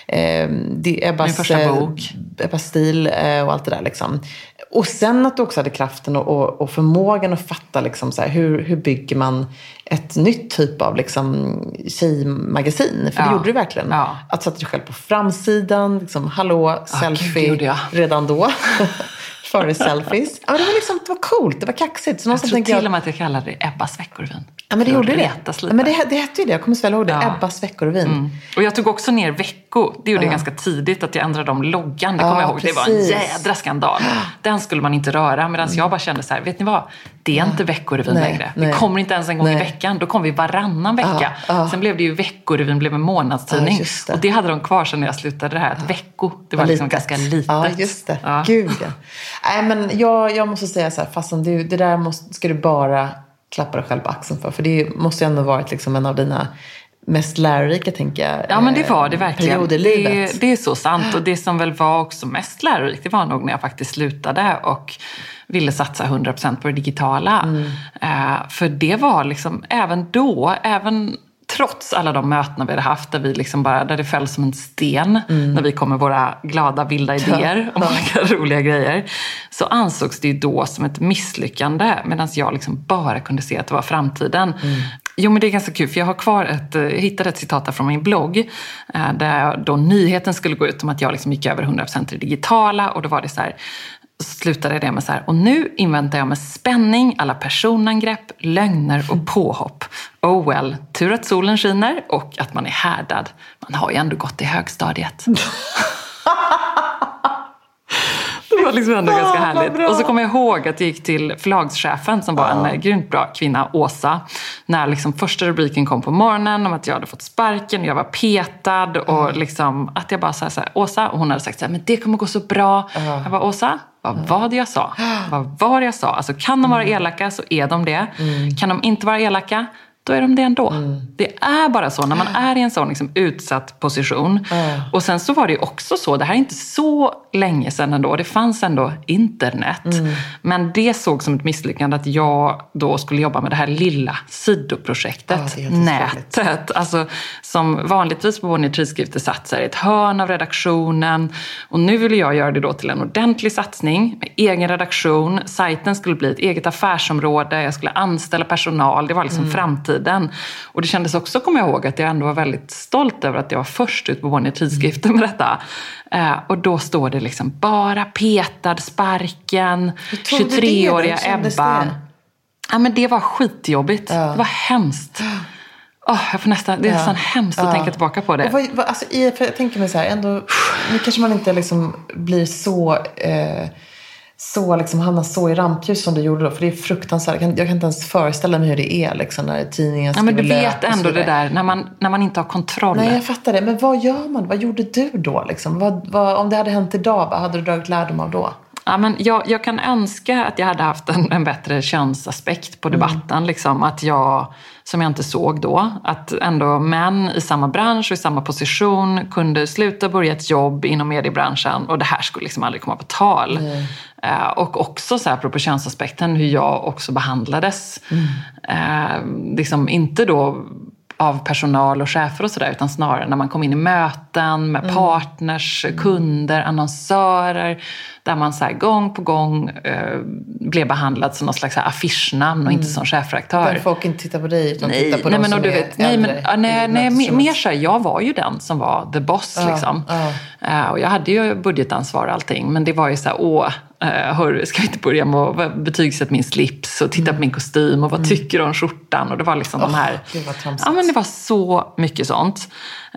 eh, Ebbas, Min första bok. Ebbas stil eh, och allt det där. Liksom. Och sen att du också hade kraften och, och, och förmågan att fatta liksom, så här, hur, hur bygger man ett nytt typ av liksom, tjejmagasin. För ja. det gjorde du verkligen. Ja. Att sätta dig själv på framsidan, liksom, hallå, selfie, Gud, ja. redan då. före selfies. Ja, det var liksom, det var coolt, det var kaxigt. Så jag tror till och med att jag kallade det Ebbas veckorevyn. Ja, men det gjorde det. Ja, men det, det hette ju det, jag kommer så väl ihåg det. Ja. Ebbas veckorevyn. Mm. Och jag tog också ner Vecko. Det gjorde jag ganska tidigt, att jag ändrade om loggan. Det kommer jag ihåg. Precis. Det var en jädra skandal. Den skulle man inte röra. Medan mm. jag bara kände så här, vet ni vad? Det är inte Veckorevyn nej, längre. Nej. Vi kommer inte ens en gång nej. i veckan. Då kom vi varannan vecka. Sen blev det ju Veckorevyn, blev en månadstidning. Det. Och det hade de kvar sen när jag slutade det här. Att Vecko, det var liksom ganska litet. Ja, just det. Ja. Gud ja. Nej, men jag, jag måste säga så här, fastän du, det där måste, ska du bara klappa dig själv på axeln för. För det måste ju ändå varit liksom en av dina mest lärorika, tänker jag, Ja, men det var det verkligen. Det, det, är så sant. Och det som väl var också mest lärorikt, det var nog när jag faktiskt slutade och ville satsa 100% på det digitala. Mm. Uh, för det var liksom, även då, även trots alla de möten vi hade haft där, vi liksom bara, där det föll som en sten mm. när vi kom med våra glada vilda idéer om olika roliga grejer. Så ansågs det ju då som ett misslyckande medan jag liksom bara kunde se att det var framtiden. Mm. Jo men det är ganska kul för jag har kvar ett, eh, jag hittade ett citat från min blogg eh, där då nyheten skulle gå ut om att jag liksom gick över 100% till det digitala och då var det så här slutade det med så här, och nu inväntar jag med spänning alla personangrepp, lögner och påhopp. Oh well, tur att solen skiner och att man är härdad. Man har ju ändå gått i högstadiet. Det var liksom ändå ganska härligt. Och så kommer jag ihåg att jag gick till förlagschefen som var en grymt bra kvinna, Åsa. När liksom första rubriken kom på morgonen om att jag hade fått sparken, jag var petad och mm. liksom att jag bara sa så här, Åsa, och hon hade sagt så här, men det kommer gå så bra. Jag bara, Åsa, vad var det jag sa? Vad var det jag sa? Alltså kan de vara mm. elaka så är de det. Mm. Kan de inte vara elaka då är de det ändå. Mm. Det är bara så när man är i en sån liksom utsatt position. Mm. Och sen så var det ju också så, det här är inte så länge sedan ändå, det fanns ändå internet. Mm. Men det såg som ett misslyckande att jag då skulle jobba med det här lilla sidoprojektet, ja, nätet. Alltså, som vanligtvis på Bonnier Tidskrifter satt sig i ett hörn av redaktionen. Och nu ville jag göra det då till en ordentlig satsning med egen redaktion. Sajten skulle bli ett eget affärsområde, jag skulle anställa personal, det var liksom mm. framtiden tiden. Och det kändes också, kommer jag ihåg, att jag ändå var väldigt stolt över att jag var först ut på Bonnier tidskrifter med detta. Eh, och då står det liksom bara petad, sparken, 23-åriga Ebba. Det? Ja, men det var skitjobbigt. Ja. Det var hemskt. Oh, jag får nästan, det är ja. nästan hemskt att tänka tillbaka på det. Vad, vad, alltså, jag tänker mig så här, ändå, nu kanske man inte liksom blir så... Eh, så, liksom, hamna så i rampljus som du gjorde då. För det är fruktansvärt. Jag kan, jag kan inte ens föreställa mig hur det är liksom, när tidningen ja, Men du vet ändå det där, när man, när man inte har kontroll. Nej, jag fattar det. Men vad gör man? Vad gjorde du då? Liksom? Vad, vad, om det hade hänt idag, vad hade du dragit lärdom av då? Ja, men jag, jag kan önska att jag hade haft en, en bättre könsaspekt på mm. debatten. Mm. Liksom, att jag, som jag inte såg då, att ändå män i samma bransch och i samma position kunde sluta börja ett jobb inom mediebranschen och det här skulle liksom aldrig komma på tal. Mm. Uh, och också så här, apropå könsaspekten, hur jag också behandlades. Mm. Uh, liksom inte då av personal och chefer och sådär utan snarare när man kom in i möten med mm. partners, kunder, annonsörer där man så gång på gång eh, blev behandlad som någon slags affischnamn och mm. inte som chefredaktör. Där folk inte tittar på dig utan nej, tittar på nej, de men, som du vet, nej, men, ja, nej, nej, mer, mer så här, jag var ju den som var the boss ja, liksom. Ja. Uh, och jag hade ju budgetansvar och allting men det var ju så här, åh, Uh, hör, ska vi inte börja med att betygsätta min slips och titta mm. på min kostym och vad mm. tycker du om skjortan? Och det var liksom oh, de här... Det var ja, men det var så mycket sånt.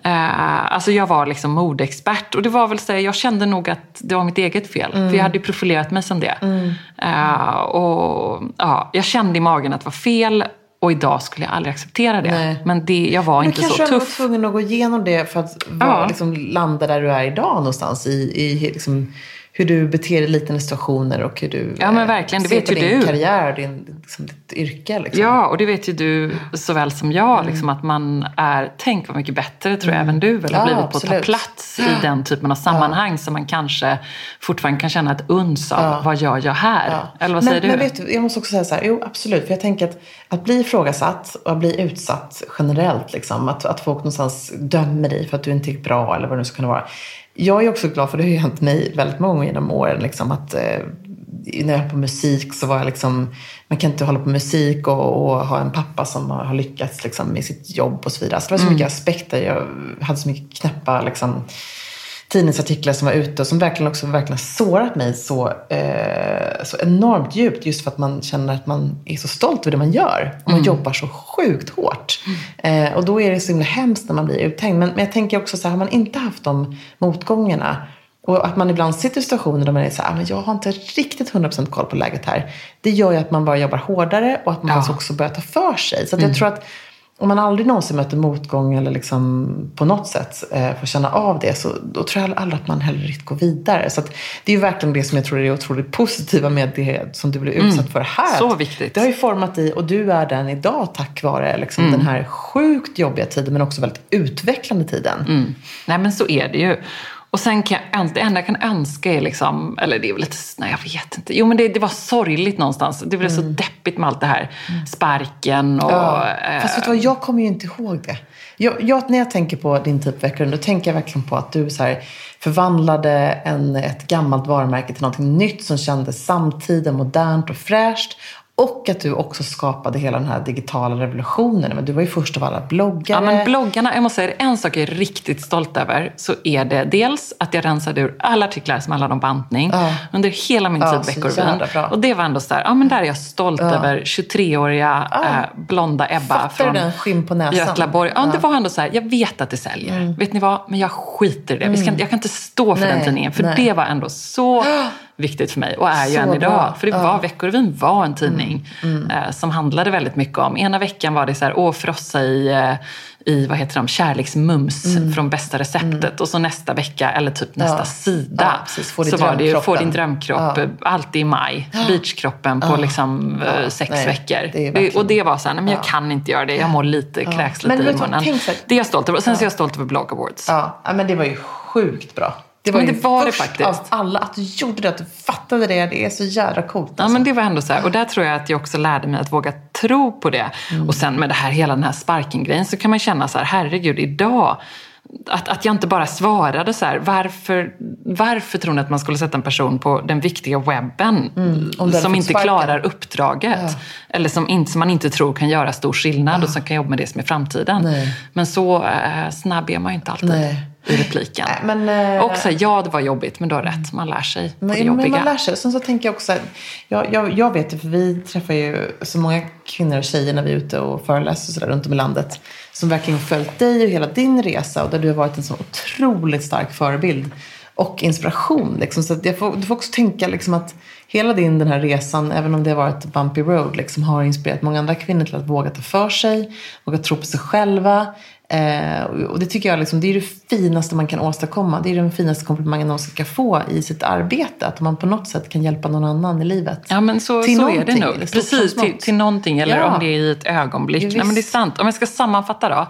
Uh, alltså jag var liksom modeexpert och det var väl så jag kände nog att det var mitt eget fel. Mm. För jag hade ju profilerat mig som det. Mm. Uh, och ja, jag kände i magen att det var fel och idag skulle jag aldrig acceptera det. Nej. Men det, jag var men inte så tuff. Men kanske var tvungen att gå igenom det för att var, liksom, landa där du är idag någonstans. I, i liksom, hur du beter dig i liknande situationer och hur du ja, men verkligen. Det ser vet på din du. karriär, din, liksom, ditt yrke. Liksom. Ja, och det vet ju du så väl som jag. Mm. Liksom, att man är, tänk vad mycket bättre tror jag mm. även du väl har ja, blivit på absolut. att ta plats i den typen av sammanhang ja. som man kanske fortfarande kan känna ett uns av. Ja. Vad gör jag här? Eller vad men, säger du? Men vet du, jag måste också säga så här, jo absolut. För jag tänker att, att bli ifrågasatt och att bli utsatt generellt, liksom, att, att folk någonstans dömer dig för att du inte är bra eller vad det nu ska kunna vara jag är också glad för det har ju hänt mig väldigt många gånger genom åren. Liksom, att, eh, när jag höll på musik så var jag liksom, man kan inte hålla på musik och, och ha en pappa som har, lyckats liksom, med sitt jobb och så vidare. Så det var så mm. mycket aspekter. Jag hade så mycket knäppa liksom, tidningsartiklar som var ute och som verkligen också verkligen sårat mig så, eh, så enormt djupt. Just för att man känner att man är så stolt över det man gör. Och man mm. jobbar så sjukt hårt. Mm. Eh, och då är det så himla hemskt när man blir uthängd. Men, men jag tänker också så här, har man inte haft de motgångarna och att man ibland sitter i situationer där man är så här, ah, men jag har inte riktigt 100% koll på läget här. Det gör ju att man bara jobbar hårdare och att man ja. också börjar ta för sig. Så mm. jag tror att om man aldrig någonsin möter motgång eller liksom på något sätt eh, får känna av det så då tror jag aldrig att man heller riktigt går vidare. Så det är ju verkligen det som jag tror är otroligt positiva med det som du blev utsatt mm. för här. Så viktigt. Det har ju format dig och du är den idag tack vare liksom, mm. den här sjukt jobbiga tiden men också väldigt utvecklande tiden. Mm. Nej men så är det ju. Och sen kan jag, det enda jag kan önska är liksom, eller det är väl lite, nej jag vet inte. Jo men det, det var sorgligt någonstans. Det blev mm. så deppigt med allt det här. Mm. Sparken och... Ja. Eh, Fast vet du vad, jag kommer ju inte ihåg det. Jag, jag, när jag tänker på din typ vecka, då tänker jag verkligen på att du så här, förvandlade en, ett gammalt varumärke till någonting nytt som kändes samtida, modernt och fräscht. Och att du också skapade hela den här digitala revolutionen. Men du var ju först av alla bloggare. Ja, men bloggarna, jag måste säga en sak jag är riktigt stolt över. Så är det dels att jag rensade ur alla artiklar som handlade om bantning. Ja. Under hela min tid ja, Veckorevyn. Och det var ändå så här, ja men där är jag stolt ja. över 23-åriga ja. äh, blonda Ebba Fattar från den skinn på näsan. Götlaborg. Ja, det var ändå så här, jag vet att det säljer. Mm. Vet ni vad? Men jag skiter i det. Mm. jag kan inte stå för Nej. den tidningen. För Nej. det var ändå så viktigt för mig och är ju än idag. Bra. För det var, ja. Veckorevyn var en tidning mm. Mm. Eh, som handlade väldigt mycket om, ena veckan var det så här, åh frossa i, eh, i vad heter de, kärleksmums mm. från bästa receptet. Mm. Och så nästa vecka, eller typ nästa ja. sida, ja, så var det ju Få din drömkropp, ja. alltid i maj. Beachkroppen på liksom eh, sex nej, veckor. Det verkligen... och det var så här, nej men jag kan inte göra det, jag mår lite, kräks lite i munnen. Det är jag stolt över. Sen så är jag stolt över Blog Awards. Ja, men det var ju sjukt bra. Det var men det var först det faktiskt. av alla att du gjorde det, att du fattade det. Det är så jävla coolt. Alltså. Ja, men det var ändå så här. Och där tror jag att jag också lärde mig att våga tro på det. Mm. Och sen med det här, hela den här sparking-grejen så kan man känna så här, herregud, idag att, att jag inte bara svarade så här, varför, varför tror ni att man skulle sätta en person på den viktiga webben mm, som inte klarar uppdraget? Ja. Eller som, inte, som man inte tror kan göra stor skillnad ja. och som kan jobba med det som är framtiden. Nej. Men så eh, snabb är man ju inte alltid. Nej i repliken. Men, eh, och så ja, det var jobbigt, men du har rätt. Man lär sig men, det jobbiga. Men man lär sig. Sen så tänker jag också, jag, jag, jag vet det, för vi träffar ju så många kvinnor och tjejer när vi är ute och föreläser och så där, runt om i landet. Som verkligen följt dig och hela din resa och där du har varit en så otroligt stark förebild och inspiration. Liksom. Så jag får, du får också tänka liksom att hela din den här resan, även om det har varit bumpy road, liksom, har inspirerat många andra kvinnor till att våga ta för sig, våga tro på sig själva. Eh, och det tycker jag liksom, det är det finaste man kan åstadkomma. Det är den finaste komplimangen någon ska få i sitt arbete. Att man på något sätt kan hjälpa någon annan i livet. Ja, men så, så är det nog. Precis, till, till någonting. Eller ja. om det är i ett ögonblick. Nej, men det är sant. Om jag ska sammanfatta då.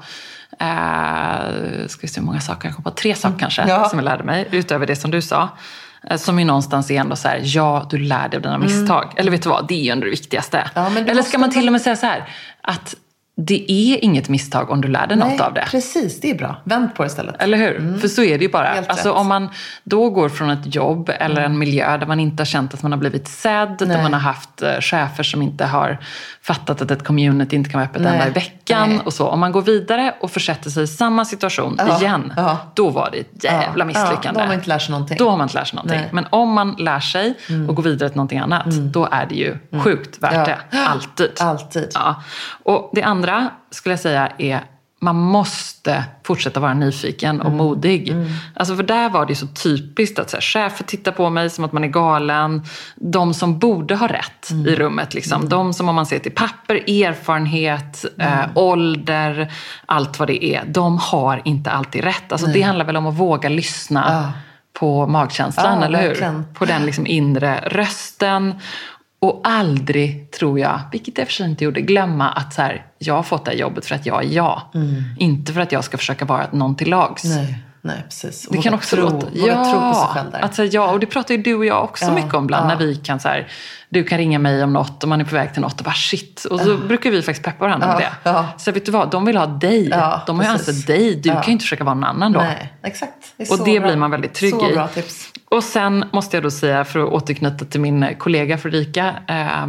Eh, ska vi se hur många saker jag kom på. Tre saker mm. kanske, ja. som jag lärde mig. Utöver det som du sa. Eh, som ju någonstans är ändå så här, ja du lär dig av dina misstag. Mm. Eller vet du vad, det är ju ändå det viktigaste. Ja, Eller ska man till och med säga så här, att det är inget misstag om du lär dig Nej, något av det. Precis, det är bra. Vänd på det istället. Eller hur? Mm. För så är det ju bara. alltså, om man då går från ett jobb eller en miljö där man inte har känt att man har blivit sedd, Nej. där man har haft uh, chefer som inte har fattat att ett community inte kan vara öppet en dag i veckan. Nej. Och så. Om man går vidare och försätter sig i samma situation ja. igen, ja. då var det ett jävla ja. misslyckande. då har man inte lärt sig någonting. Då har man inte lärt sig någonting. Men om man lär sig mm. och går vidare till någonting annat, mm. då är det ju mm. sjukt värt det. Alltid. Alltid. Ja. Och det andra skulle jag säga är man måste fortsätta vara nyfiken och mm. modig. Mm. Alltså för där var det så typiskt att så här, chefer tittar på mig som att man är galen. De som borde ha rätt mm. i rummet. Liksom. Mm. De som om man ser till papper, erfarenhet, äh, ålder, allt vad det är. De har inte alltid rätt. Alltså, det handlar väl om att våga lyssna. Ja på magkänslan, ja, eller hur? Verkligen. På den liksom inre rösten. Och aldrig, tror jag, vilket jag för inte gjorde, glömma att så här, jag har fått det här jobbet för att jag är jag. Mm. Inte för att jag ska försöka vara någon till lags. Nej. Nej, precis. det kan också tro, låta... Ja, tro på sig själv där. Att, ja, och det pratar ju du och jag också ja, mycket om ibland. Ja. När vi kan så här, du kan ringa mig om något och man är på väg till något och bara shit. Och så ja. brukar vi faktiskt peppa varandra ja, med det. Ja. Så vet du vad, de vill ha dig. de har ju ansett dig. Du kan ju inte försöka vara någon annan då. Nej, exakt. Det och det bra. blir man väldigt trygg så i. Bra tips. Och sen måste jag då säga, för att återknyta till min kollega Fredrika. Eh,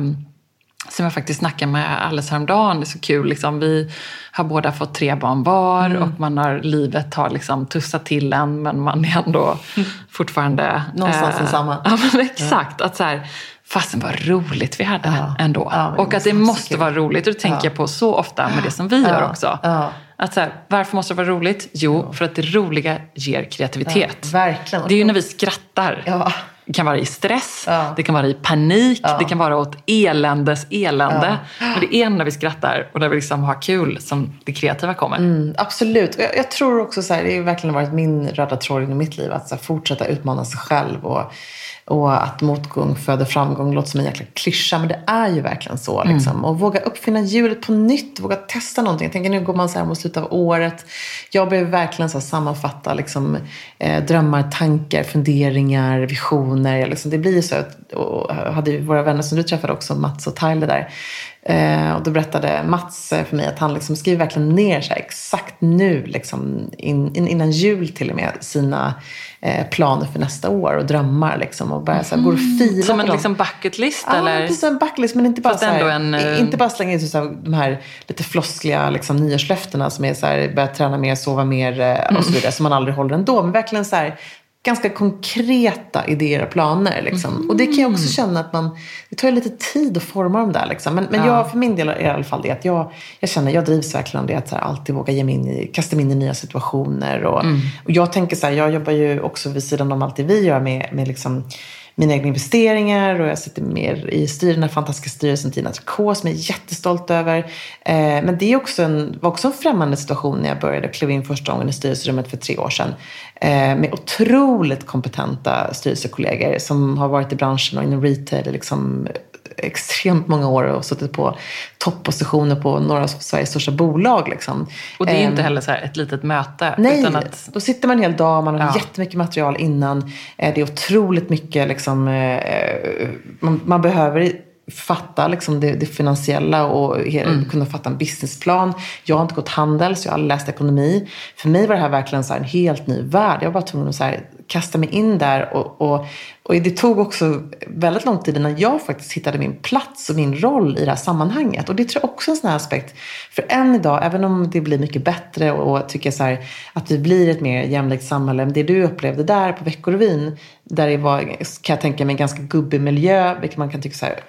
som jag faktiskt snackade med alldeles häromdagen. Det är så kul. Liksom. Vi har båda fått tre barn var mm. och man har, livet har liksom tussat till en men man är ändå fortfarande... Någonstans eh, samma. Ja, men exakt. Ja. Att så här, fasen vad roligt vi hade ja. ändå. Ja, och att det måste vara roligt. Och det tänker jag på så ofta med det som vi gör också. Att så här, varför måste det vara roligt? Jo, för att det roliga ger kreativitet. verkligen. Det är ju när vi skrattar. Det kan vara i stress, ja. det kan vara i panik, ja. det kan vara åt eländes elände. Ja. Men det är när vi skrattar och när vi liksom har kul som det kreativa kommer. Mm, absolut. Jag, jag, tror också så här, det har verkligen varit min röda tråd i mitt liv. Att här, fortsätta utmana sig själv. Och, och att motgång föder framgång låter som en jäkla klyscha, men det är ju verkligen så. Mm. Liksom. Mm. Och våga uppfinna hjulet på nytt, våga testa någonting. Jag tänker nu går man så här mot slutet av året. Jag behöver verkligen så sammanfatta liksom, eh, drömmar, tankar, funderingar, visioner. Liksom, det blir så. Och hade våra vänner som du träffade också, Mats och Tyler där. Eh, och då berättade Mats för mig att han liksom skriver verkligen ner så exakt nu, liksom, in, in, innan jul till och med, sina eh, planer för nästa år och drömmar. Liksom, och bara så här, går och mm. filar Som en liksom bucket list? Ja, eller? precis en bucket list. Men inte bara, så här, en, uh... inte bara slänga ut så här, de här lite floskliga liksom, nyårslöftena som är så här, börja träna mer, sova mer eh, och så vidare. Som man aldrig håller ändå. Men verkligen så här, ganska konkreta idéer och planer. Liksom. Mm. Och det kan jag också känna att man, det tar lite tid att forma dem där. Liksom. Men, men ja. jag, för min del är det i alla fall det att jag, jag känner, jag drivs verkligen av det att här, alltid våga ge mig in i, kasta mig in i nya situationer. Och, mm. och jag tänker så här, jag jobbar ju också vid sidan om allt det vi gör med, med liksom, mina egna investeringar och jag sitter mer i styr, den här fantastiska styrelsen Tina Tricot som jag är jättestolt över. Eh, men det är också en, var också en främmande situation när jag började kliva in första gången i styrelserummet för tre år sedan. Eh, med otroligt kompetenta styrelsekollegor som har varit i branschen och inom retail liksom extremt många år och suttit på toppositioner på några av Sveriges största bolag. Liksom. Och det är inte ehm, heller så ett litet möte. Nej, utan att... då sitter man en hel dag, man har ja. jättemycket material innan. Eh, det är otroligt mycket, liksom, eh, man, man behöver fatta liksom det, det finansiella och mm. kunna fatta en businessplan. Jag har inte gått handel, så jag har aldrig läst ekonomi. För mig var det här verkligen så en helt ny värld. Jag var bara tvungen att så kasta mig in där. Och, och, och det tog också väldigt lång tid innan jag faktiskt hittade min plats och min roll i det här sammanhanget. Och det tror jag också är en sån här aspekt. För än idag, även om det blir mycket bättre och jag tycker så här, att vi blir ett mer jämlikt samhälle. Det du upplevde där på Veckorevyn, där det var, kan jag tänka mig, en ganska gubbig miljö, vilket man kan tycka så här,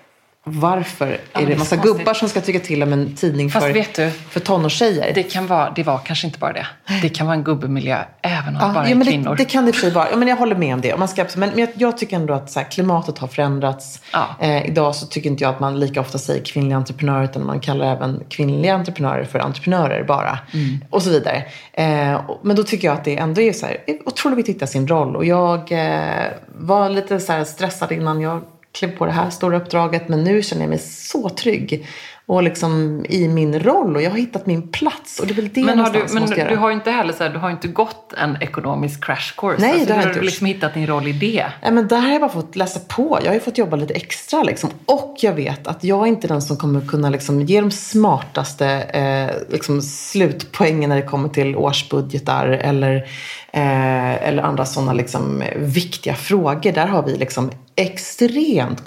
varför ja, är det en massa gubbar som ska tycka till om en tidning Fast för, vet du, för tonårstjejer? Det, kan vara, det var kanske inte bara det. Det kan vara en gubbemiljö även om ja, det bara är ja, men kvinnor. Det, kan det för vara. Ja, men jag håller med om det. man ska, men, jag, jag tycker ändå att så här, klimatet har förändrats. Ja. Eh, idag så tycker inte jag att man lika ofta säger kvinnliga entreprenörer utan man kallar även kvinnliga entreprenörer för entreprenörer bara. Mm. Och så vidare. Eh, men då tycker jag att det ändå är så här, otroligt viktigt att hitta sin roll. Och jag eh, var lite så stressad innan jag klev på det här stora uppdraget. Men nu känner jag mig så trygg och liksom i min roll och jag har hittat min plats. Och det är väl det men har du, men du, du har ju inte heller så här, du har inte gått en ekonomisk crash course. Nej, alltså, det har du har inte liksom hittat din roll i det. Ja, men där har jag bara fått läsa på. Jag har ju fått jobba lite extra liksom. Och jag vet att jag är inte den som kommer kunna liksom, ge de smartaste eh, liksom, slutpoängen när det kommer till årsbudgetar eller, eh, eller andra sådana liksom, viktiga frågor. Där har vi liksom extremt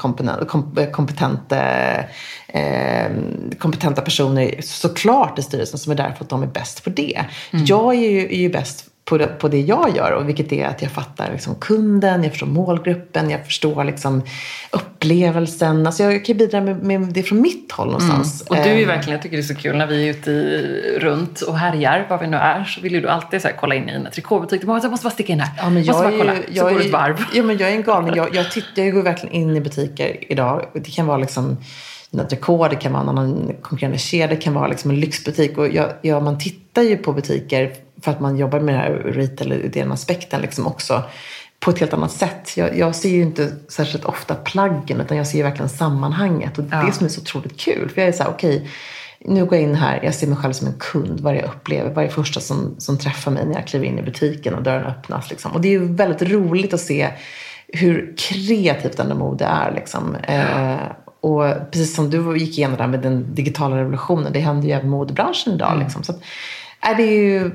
kompetenta, eh, kompetenta personer såklart i styrelsen som är där för att de är bäst på det. Mm. Jag är ju, är ju bäst på det, på det jag gör. Och vilket är att jag fattar liksom kunden, jag förstår målgruppen, jag förstår liksom upplevelsen. Alltså jag kan bidra med, med det från mitt håll någonstans. Mm. Och du är ehm. verkligen, jag tycker det är så kul när vi är ute i, runt och härjar, var vi nu är, så vill ju du alltid så kolla in i en trikåbutik. Du måste bara sticka in här. Ja, men jag måste bara kolla. Jag så går du ett varv. Ja, men jag är en galning. Jag, jag, tittar, jag går verkligen in i butiker idag. Det kan vara liksom Natrikor, det kan vara en annan konkurrerande kedja, det kan vara liksom en lyxbutik. Och jag, ja, man tittar ju på butiker för att man jobbar med den här retail-aspekten liksom också på ett helt annat sätt. Jag, jag, ser ju inte särskilt ofta plaggen utan jag ser verkligen sammanhanget. Och det ja. det som är så otroligt kul. För jag är så här, okej, okay, nu går jag in här, jag ser mig själv som en kund, vad jag upplever, vad är det första som, som träffar mig när jag kliver in i butiken och dörren öppnas. Liksom. Och det är ju väldigt roligt att se hur kreativt ändå mode är. Liksom. Eh, och precis som du gick igenom där med den digitala revolutionen, det händer ju även modebranschen idag. Mm. Liksom. Så att, äh, det är ju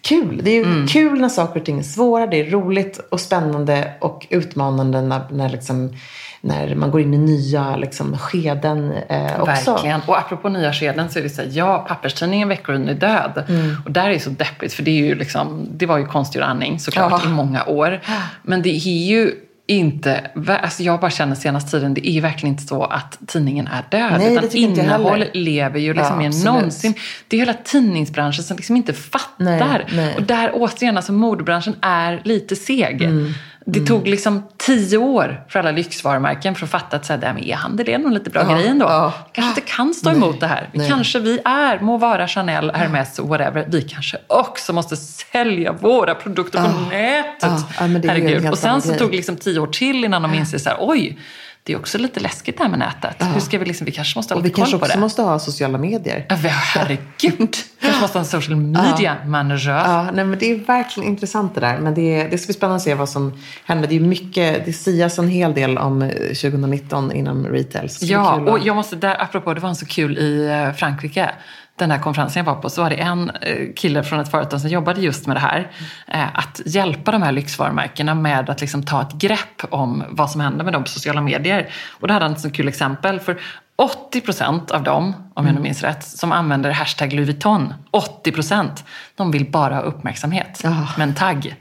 kul. Det är ju mm. kul när saker och ting är svåra. Det är roligt och spännande och utmanande när, när, liksom, när man går in i nya liksom, skeden eh, också. Verkligen. Och apropå nya skeden så är det så här, ja, papperstidningen Veckoryn är död. Mm. Och där är det så deppigt för det, är ju liksom, det var ju konstgjord andning såklart ja. i många år. Men det är ju inte, alltså jag bara känner senaste tiden, det är verkligen inte så att tidningen är död. Nej, utan innehåll lever ju liksom ja, mer än någonsin. Det är hela tidningsbranschen som liksom inte fattar. Nej, nej. Och där återigen, alltså modebranschen är lite seg. Mm. Det mm. tog liksom tio år för alla lyxvarumärken för att fatta att e-handel är nog lite bra ja, grej ändå. Ja. kanske inte kan stå emot det här. Vi kanske vi är, må vara Chanel, Hermes, whatever. Vi kanske också måste sälja våra produkter på ja, nätet. Ja, Herregud. Och sen så tog det liksom tio år till innan de inser så här, oj, det är också lite läskigt det här med nätet. Ja. Hur ska vi, liksom, vi kanske måste ha lite koll på det. vi kanske också måste ha sociala medier. Ja, herregud! kanske måste ha en social media ja. manager. Ja, nej, men det är verkligen intressant det där. Men det, det ska bli spännande att se vad som händer. Det, är mycket, det sias en hel del om 2019 inom retail. Ja, och jag måste där, apropå, det var så kul i eh, Frankrike den här konferensen jag var på så var det en eh, kille från ett företag som jobbade just med det här. Eh, att hjälpa de här lyxvarumärkena med att liksom ta ett grepp om vad som händer med dem på sociala medier. Och det hade han ett så kul exempel. För 80 procent av dem, om jag nu minns rätt, som använder hashtag Louis Vuitton, 80 procent, de vill bara ha uppmärksamhet oh. med en tagg.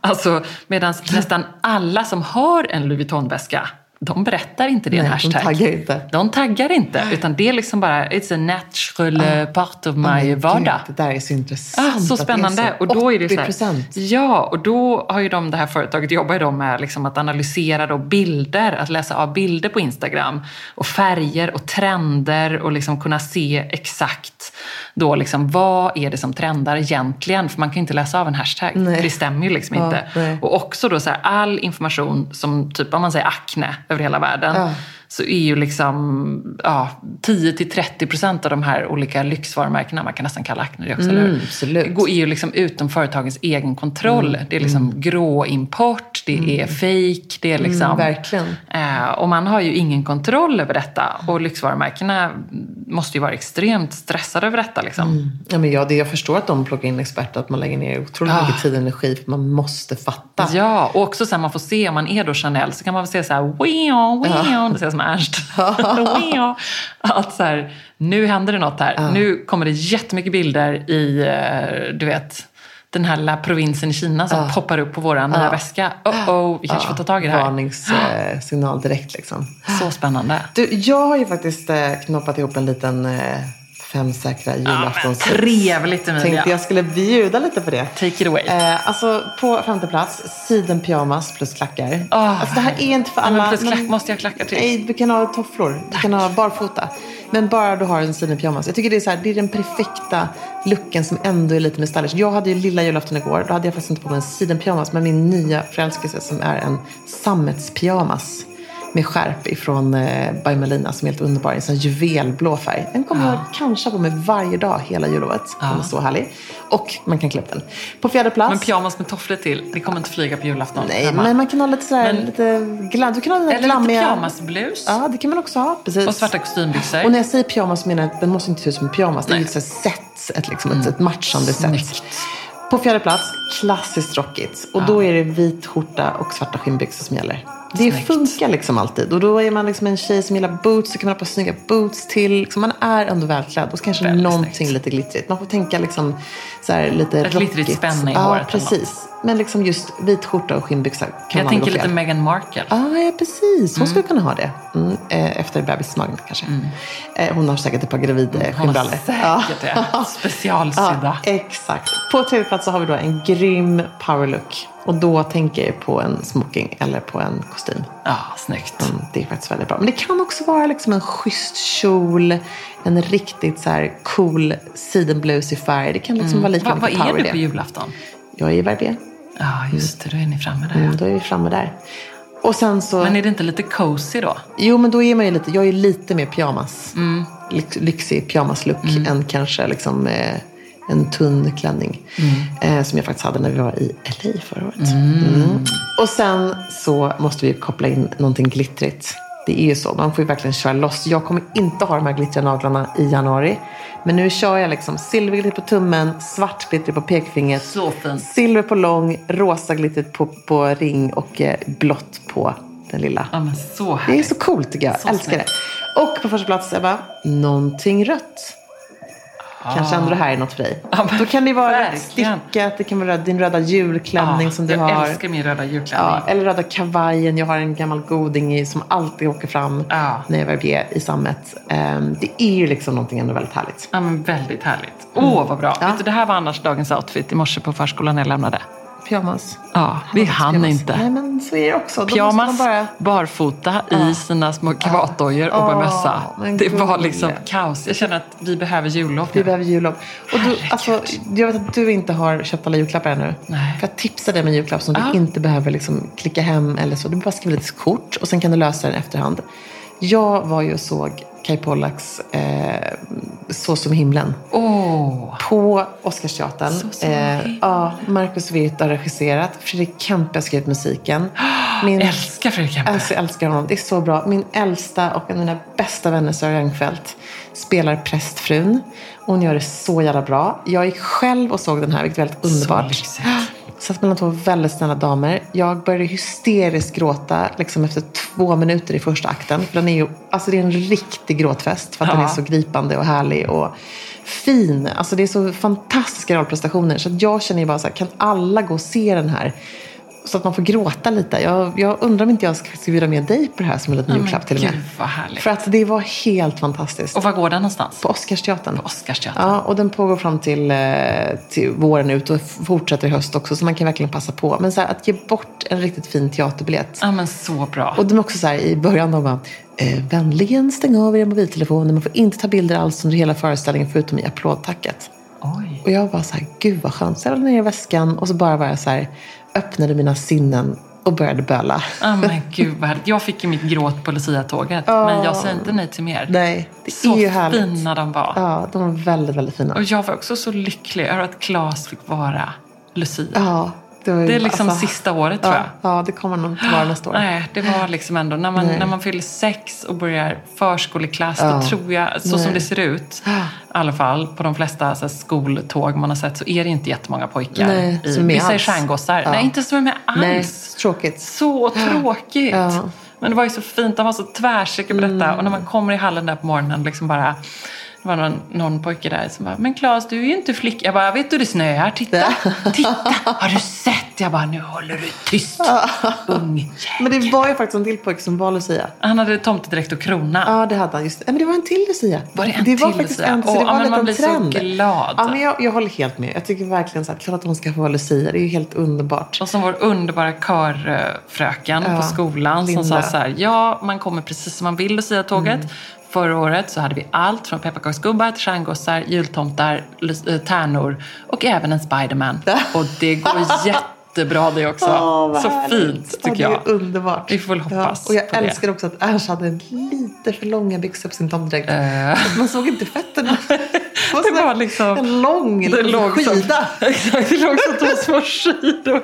Alltså, medan nästan alla som har en Louis Vuitton-väska de berättar inte i en hashtag. De taggar inte. De taggar inte, utan det är liksom bara it's a natural ah. part of my oh vardag. det där är så intressant. Ah, så spännande. Så och då är det så här, Ja, och då har ju de, det här företaget jobbar ju de med liksom att analysera då bilder, att läsa av bilder på Instagram och färger och trender och liksom kunna se exakt då liksom, vad är det som trendar egentligen? För man kan ju inte läsa av en hashtag. Nej. Det stämmer ju liksom inte. Ja, och också då så här, all information som typ om man säger akne över hela världen. Ja så är ju liksom ja, 10-30% av de här olika lyxvarumärkena, man kan nästan kalla Acne det också, mm, absolut. går ju liksom utom företagens egen kontroll. Mm, det är liksom mm. grå import, det mm. är fake, det är liksom... Mm, verkligen. Eh, och man har ju ingen kontroll över detta. Och lyxvarumärkena måste ju vara extremt stressade över detta. Liksom. Mm. Ja, men ja, det, jag förstår att de plockar in experter, att man lägger ner otroligt ah. mycket tid och energi, för man måste fatta. Ja, och också så här, man får se, om man är då Chanel, så kan man få se så här, wow, wow, ja. Som Ernst. att så här, nu händer det något här. Ja. Nu kommer det jättemycket bilder i, eh, du vet, den här lilla provinsen i Kina som poppar upp på vår nya väska. Oh oh, vi kanske får ta tag i det här. Varningssignal direkt liksom. Så spännande. Du, jag har ju faktiskt eh, knoppat ihop en liten eh, fem säkra julaftons... Ja, trevligt Emilia. Tänkte jag skulle bjuda lite på det. Take it away. Eh, alltså på femte plats, sidenpyjamas plus klackar. Oh, alltså det här är inte för alla. Men plus klack, måste jag klacka till? Nej, du kan ha tofflor. Du kan ha barfota. Men bara du har en sidenpyjamas. Jag tycker det är, så här, det är den perfekta looken som ändå är lite mer stylish. Jag hade ju lilla julafton igår. Då hade jag faktiskt inte på mig en sidenpyjamas. Men min nya förälskelse som är en sammetspyjamas med skärp ifrån eh, By Melina som är helt underbar. En sån juvelblå färg. Den kommer ja. jag kanske på mig varje dag hela jullovet. Den är så härlig. Och man kan klä upp den. På fjärde plats. Men pyjamas med tofflor till, det kommer inte flyga på julafton. Nej, hemma. men man kan ha lite sådär, men, lite glam. Du kan ha eller glammiga... lite pyjamasblus. Ja, det kan man också ha. Precis. Och svarta kostymbyxor. Och när jag säger pyjamas menar jag att den måste inte se ut som en pyjamas. Det är ett set, ett, liksom, mm. ett, ett matchande Snyggt. set. På fjärde plats, klassiskt rockigt. Och ja. då är det vit skjorta och svarta skinnbyxor som gäller. Det Snyggt. funkar liksom alltid. Och då är man liksom en tjej som gillar boots. Så kan man ha på snygga boots till. Liksom man är ändå välklädd. Och så kanske Väldigt någonting snyggt. lite glittrigt. Man får tänka liksom så här lite Ett glittrigt spänne i ja, håret. precis. Men liksom just vit skjorta och skinnbyxa kan Jag man tänker lite Meghan Markle. Ah, ja, precis. Hon mm. skulle kunna ha det. Mm. Eh, efter bebismagen kanske. Mm. Eh, hon har säkert ett par gravidskinnbrallor. Hon har säkert det. Specialsydda. Ja, exakt. På tredje plats så har vi då en grym powerlook. Och då tänker jag på en smoking eller på en kostym. Ja, snyggt. Mm, det är faktiskt väldigt bra. Men det kan också vara liksom en schysst kjol. En riktigt så här cool sidenblus i färg. Det kan liksom mm. vara lika mycket power Vad är du på julafton? Jag är i Verbier. Ja, just det. Då är ni framme där. Mm, då är vi framme där. Och sen så... Men är det inte lite cozy då? Jo, men då är man ju lite... Jag är lite mer pyjamas. Mm. Lyx, lyxig pyjamaslook mm. än kanske liksom... Eh, en tunn klänning. Mm. Eh, som jag faktiskt hade när vi var i LA förra året. Mm. Mm. Och sen så måste vi koppla in någonting glittrigt. Det är ju så, man får ju verkligen köra loss. Jag kommer inte ha de här glittriga naglarna i januari. Men nu kör jag liksom silverglitter på tummen, svart glitter på pekfingret. Silver på lång, rosa glitter på, på ring och eh, blått på den lilla. Ja, men så härligt. Det är så coolt tycker jag. Så Älskar snyggt. det. Och på första plats Ebba, någonting rött. Kanske ändå det här är något för dig. Ja, Då kan det vara stickat, det kan vara din röda julklänning ja, som du jag har. Jag älskar min röda julklänning. Ja, eller röda kavajen. Jag har en gammal goding som alltid åker fram ja. när jag är verbier i sammet. Um, det är ju liksom någonting ändå väldigt härligt. Ja, men väldigt härligt. Åh, mm. oh, vad bra. Vet du, det här var annars dagens outfit i morse på förskolan när jag lämnade pyjamas. Ja, vi hann inte. Nej, men så är det också. Pyjamas, bara... barfota ja. i sina små kravatdojor och på mössa. Det var liksom kaos. Jag känner att vi behöver jullov. Vi behöver jullov. Och du, alltså, jag vet att du inte har köpt alla julklappar ännu. Nej. För jag tipsar dig med en julklapp som ja. du inte behöver liksom klicka hem eller så. Du bara skriver lite kort och sen kan du lösa den efterhand. Jag var ju och såg Kai Pollaks eh, Så som himlen. Oh. På Oscarsteatern. Eh, ja, Marcus Wirth har regisserat. Fredrik Kempe har skrivit musiken. Min, älskar Fredrik Kempe. Alltså, jag älskar honom. Det är så bra. Min äldsta och en av mina bästa vänner, Sara Rangfeldt, spelar prästfrun. Hon gör det så jävla bra. Jag gick själv och såg den här, vilket är väldigt underbart. Så Satt mellan två väldigt snälla damer. Jag började hysteriskt gråta liksom efter två minuter i första akten. För den är ju, alltså det är en riktig gråtfest. För att ja. den är så gripande och härlig och fin. Alltså det är så fantastiska rollprestationer. Så jag känner ju bara så här, kan alla gå och se den här? Så att man får gråta lite. Jag, jag undrar om inte jag ska bjuda med dig på det här som en liten julklapp till och med. Gud, vad härligt. För att det var helt fantastiskt. Och var går den någonstans? På Oscarsteatern. På Oscarsteatern. Ja, och den pågår fram till, eh, till våren ut och fortsätter i höst också. Så man kan verkligen passa på. Men så här, att ge bort en riktigt fin teaterbiljett. Ja, men så bra. Och de är också så här i början, de bara eh, vänligen stäng av er mobiltelefoner. Man får inte ta bilder alls under hela föreställningen förutom i applådtacket. Oj. Och jag var så här, gud vad skönt. Så jag ner i väskan och så bara var jag så här, öppnade mina sinnen och började böla. Oh, men gud vad härligt. Jag fick ju mitt gråt på Lucia-tåget. Oh. Men jag säger inte nej till mer. Nej, det så är ju härligt. fina de var. Ja, de var väldigt, väldigt fina. Och jag var också så lycklig över att Claes fick vara Lucia. Ja, det, det är liksom alltså, sista året tror jag. Ja, det kommer nog inte vara nästa år. Nej, det var liksom ändå när man, när man fyller sex och börjar förskoleklass. Ja. Då tror jag, så Nej. som det ser ut, i alla fall på de flesta så här, skoltåg man har sett så är det inte jättemånga pojkar. Nej, i, vissa är stjärngossar. Ja. Nej, inte som är med alls. Nej, tråkigt. Så tråkigt. Ja. Men det var ju så fint, de var så tvärsäkra på detta. Mm. Och när man kommer i hallen där på morgonen liksom bara det var någon, någon pojke där som bara, men Claes du är ju inte flicka. Jag bara, vet du det snöar? Titta, titta, har du sett? Jag bara, nu håller du tyst, ung. Men det var ju faktiskt en till pojke som var Lucia. Han hade tomtedräkt och krona. Ja, det hade han. Just Men det var en till Lucia. Var det en det var till faktiskt Lucia? En, så det var oh, men man blir trend. så glad. Ja, men jag, jag håller helt med. Jag tycker verkligen så här, klart att hon ska få vara Lucia. Det är ju helt underbart. Och som vår underbara körfröken ja, på skolan Linda. som sa så här, ja, man kommer precis som man vill Lucia-tåget. Mm. Förra året så hade vi allt från pepparkaksgubbar till stjärngossar, jultomtar, eh, tärnor och även en Spiderman. Och det går jättebra det också. Oh, så fint tycker jag. Det är underbart. Vi får väl hoppas ja, Och jag älskar det. också att Ernst hade en lite för långa byxor på sin tomtedräkt. Uh. Man såg inte fötterna. Det var liksom en lång det låg skida. Som, exakt, det låg som två små skidor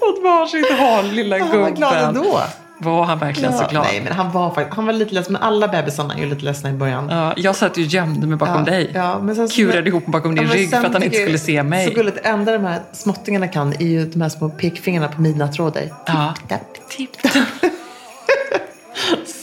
åt varsitt håll, lilla gubben. Han var glad ändå. Var han verkligen ja, så glad? Nej, men han var, faktiskt, han var lite ledsen. Men alla bebisarna är ju lite ledsna i början. Ja, jag satt ju gömde mig bakom ja, dig. Ja, men sen, Kurade ihop bakom din rygg för att han inte skulle se mig. Så gulligt. Det enda de här småttingarna kan är ju de här små pekfingrarna på midnattråder. Ja. Tipp, tipp.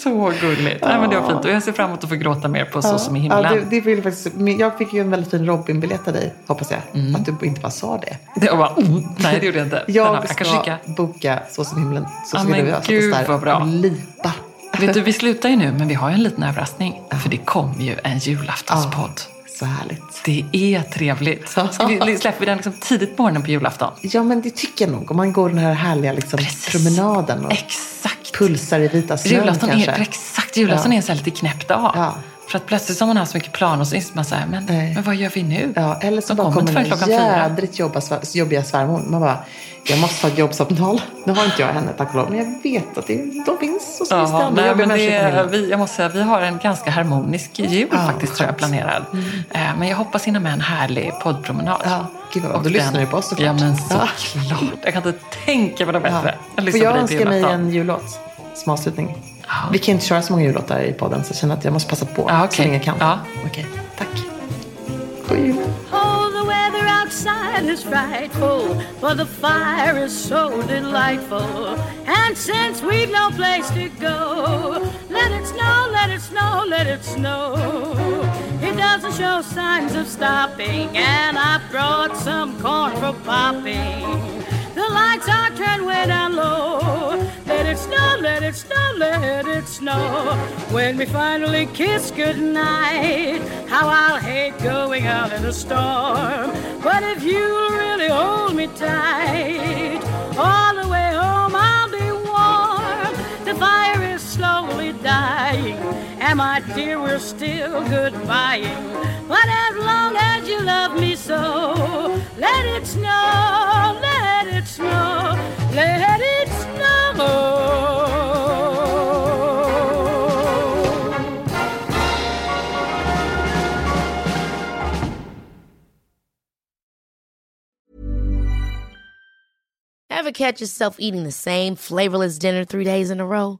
Så gulligt. Ja. Nej, men det var fint. Och jag ser fram emot att få gråta mer på Så som i himlen. Ja, det, det vill faktiskt, jag fick ju en väldigt fin Robin-biljett av dig, hoppas jag. Mm. Att du inte bara sa det. Jag bara, oh, nej det gjorde jag inte. jag, jag ska skicka. boka Så som i himlen. Så ska ja, du gud vad bra. lipa. Vet du, vi slutar ju nu, men vi har ju en liten överraskning. För det kommer ju en julaftonspodd. Så härligt. Det är trevligt. Ska vi, släpper vi den liksom tidigt på morgonen på julafton? Ja, men det tycker jag nog. Om man går den här härliga liksom, promenaden. Och... Exakt pulsar i vita snön julafton kanske. Är, exakt, julafton ja. är en så lite knäpp dag. Ja. För att plötsligt har man haft så mycket planer och så inser man så här, men, men vad gör vi nu? Ja, eller så bara kommer den jädrigt jobba, jobbiga svärmor. Man bara, jag måste ta ett jobbsamtal. Nu har inte jag henne tack och lov, men jag vet att det, de finns. Och så finns det nej, men det, vi, Jag måste säga, vi har en ganska harmonisk jul ja, faktiskt tror jag planerad. Mm. Eh, men jag hoppas hinna med en härlig poddpromenad. Ja, gud vad, du lyssnar ju på oss såklart. Ja, men såklart. Ja. Jag kan inte tänka på det bättre. Ja. Får jag önska mig en jullåt? som avslutning. Ja. Vi kan inte köra så många jullåtar i podden så jag känner att jag måste passa på ja, okay. så länge jag kan. Ja. Okej, okay. tack. God jul. Oh, the weather outside is frightful But the fire is so delightful And since we've no place to go Let it snow, let it snow, let it snow It doesn't show signs of stopping And I've brought some corn for popping The lights are turned way down low. Let it snow, let it snow, let it snow. When we finally kiss goodnight, how I'll hate going out in a storm. But if you'll really hold me tight, all the way dying, and my dear, we're still goodbying. But as long as you love me so, let it snow, let it snow, let it snow. Ever catch yourself eating the same flavorless dinner three days in a row?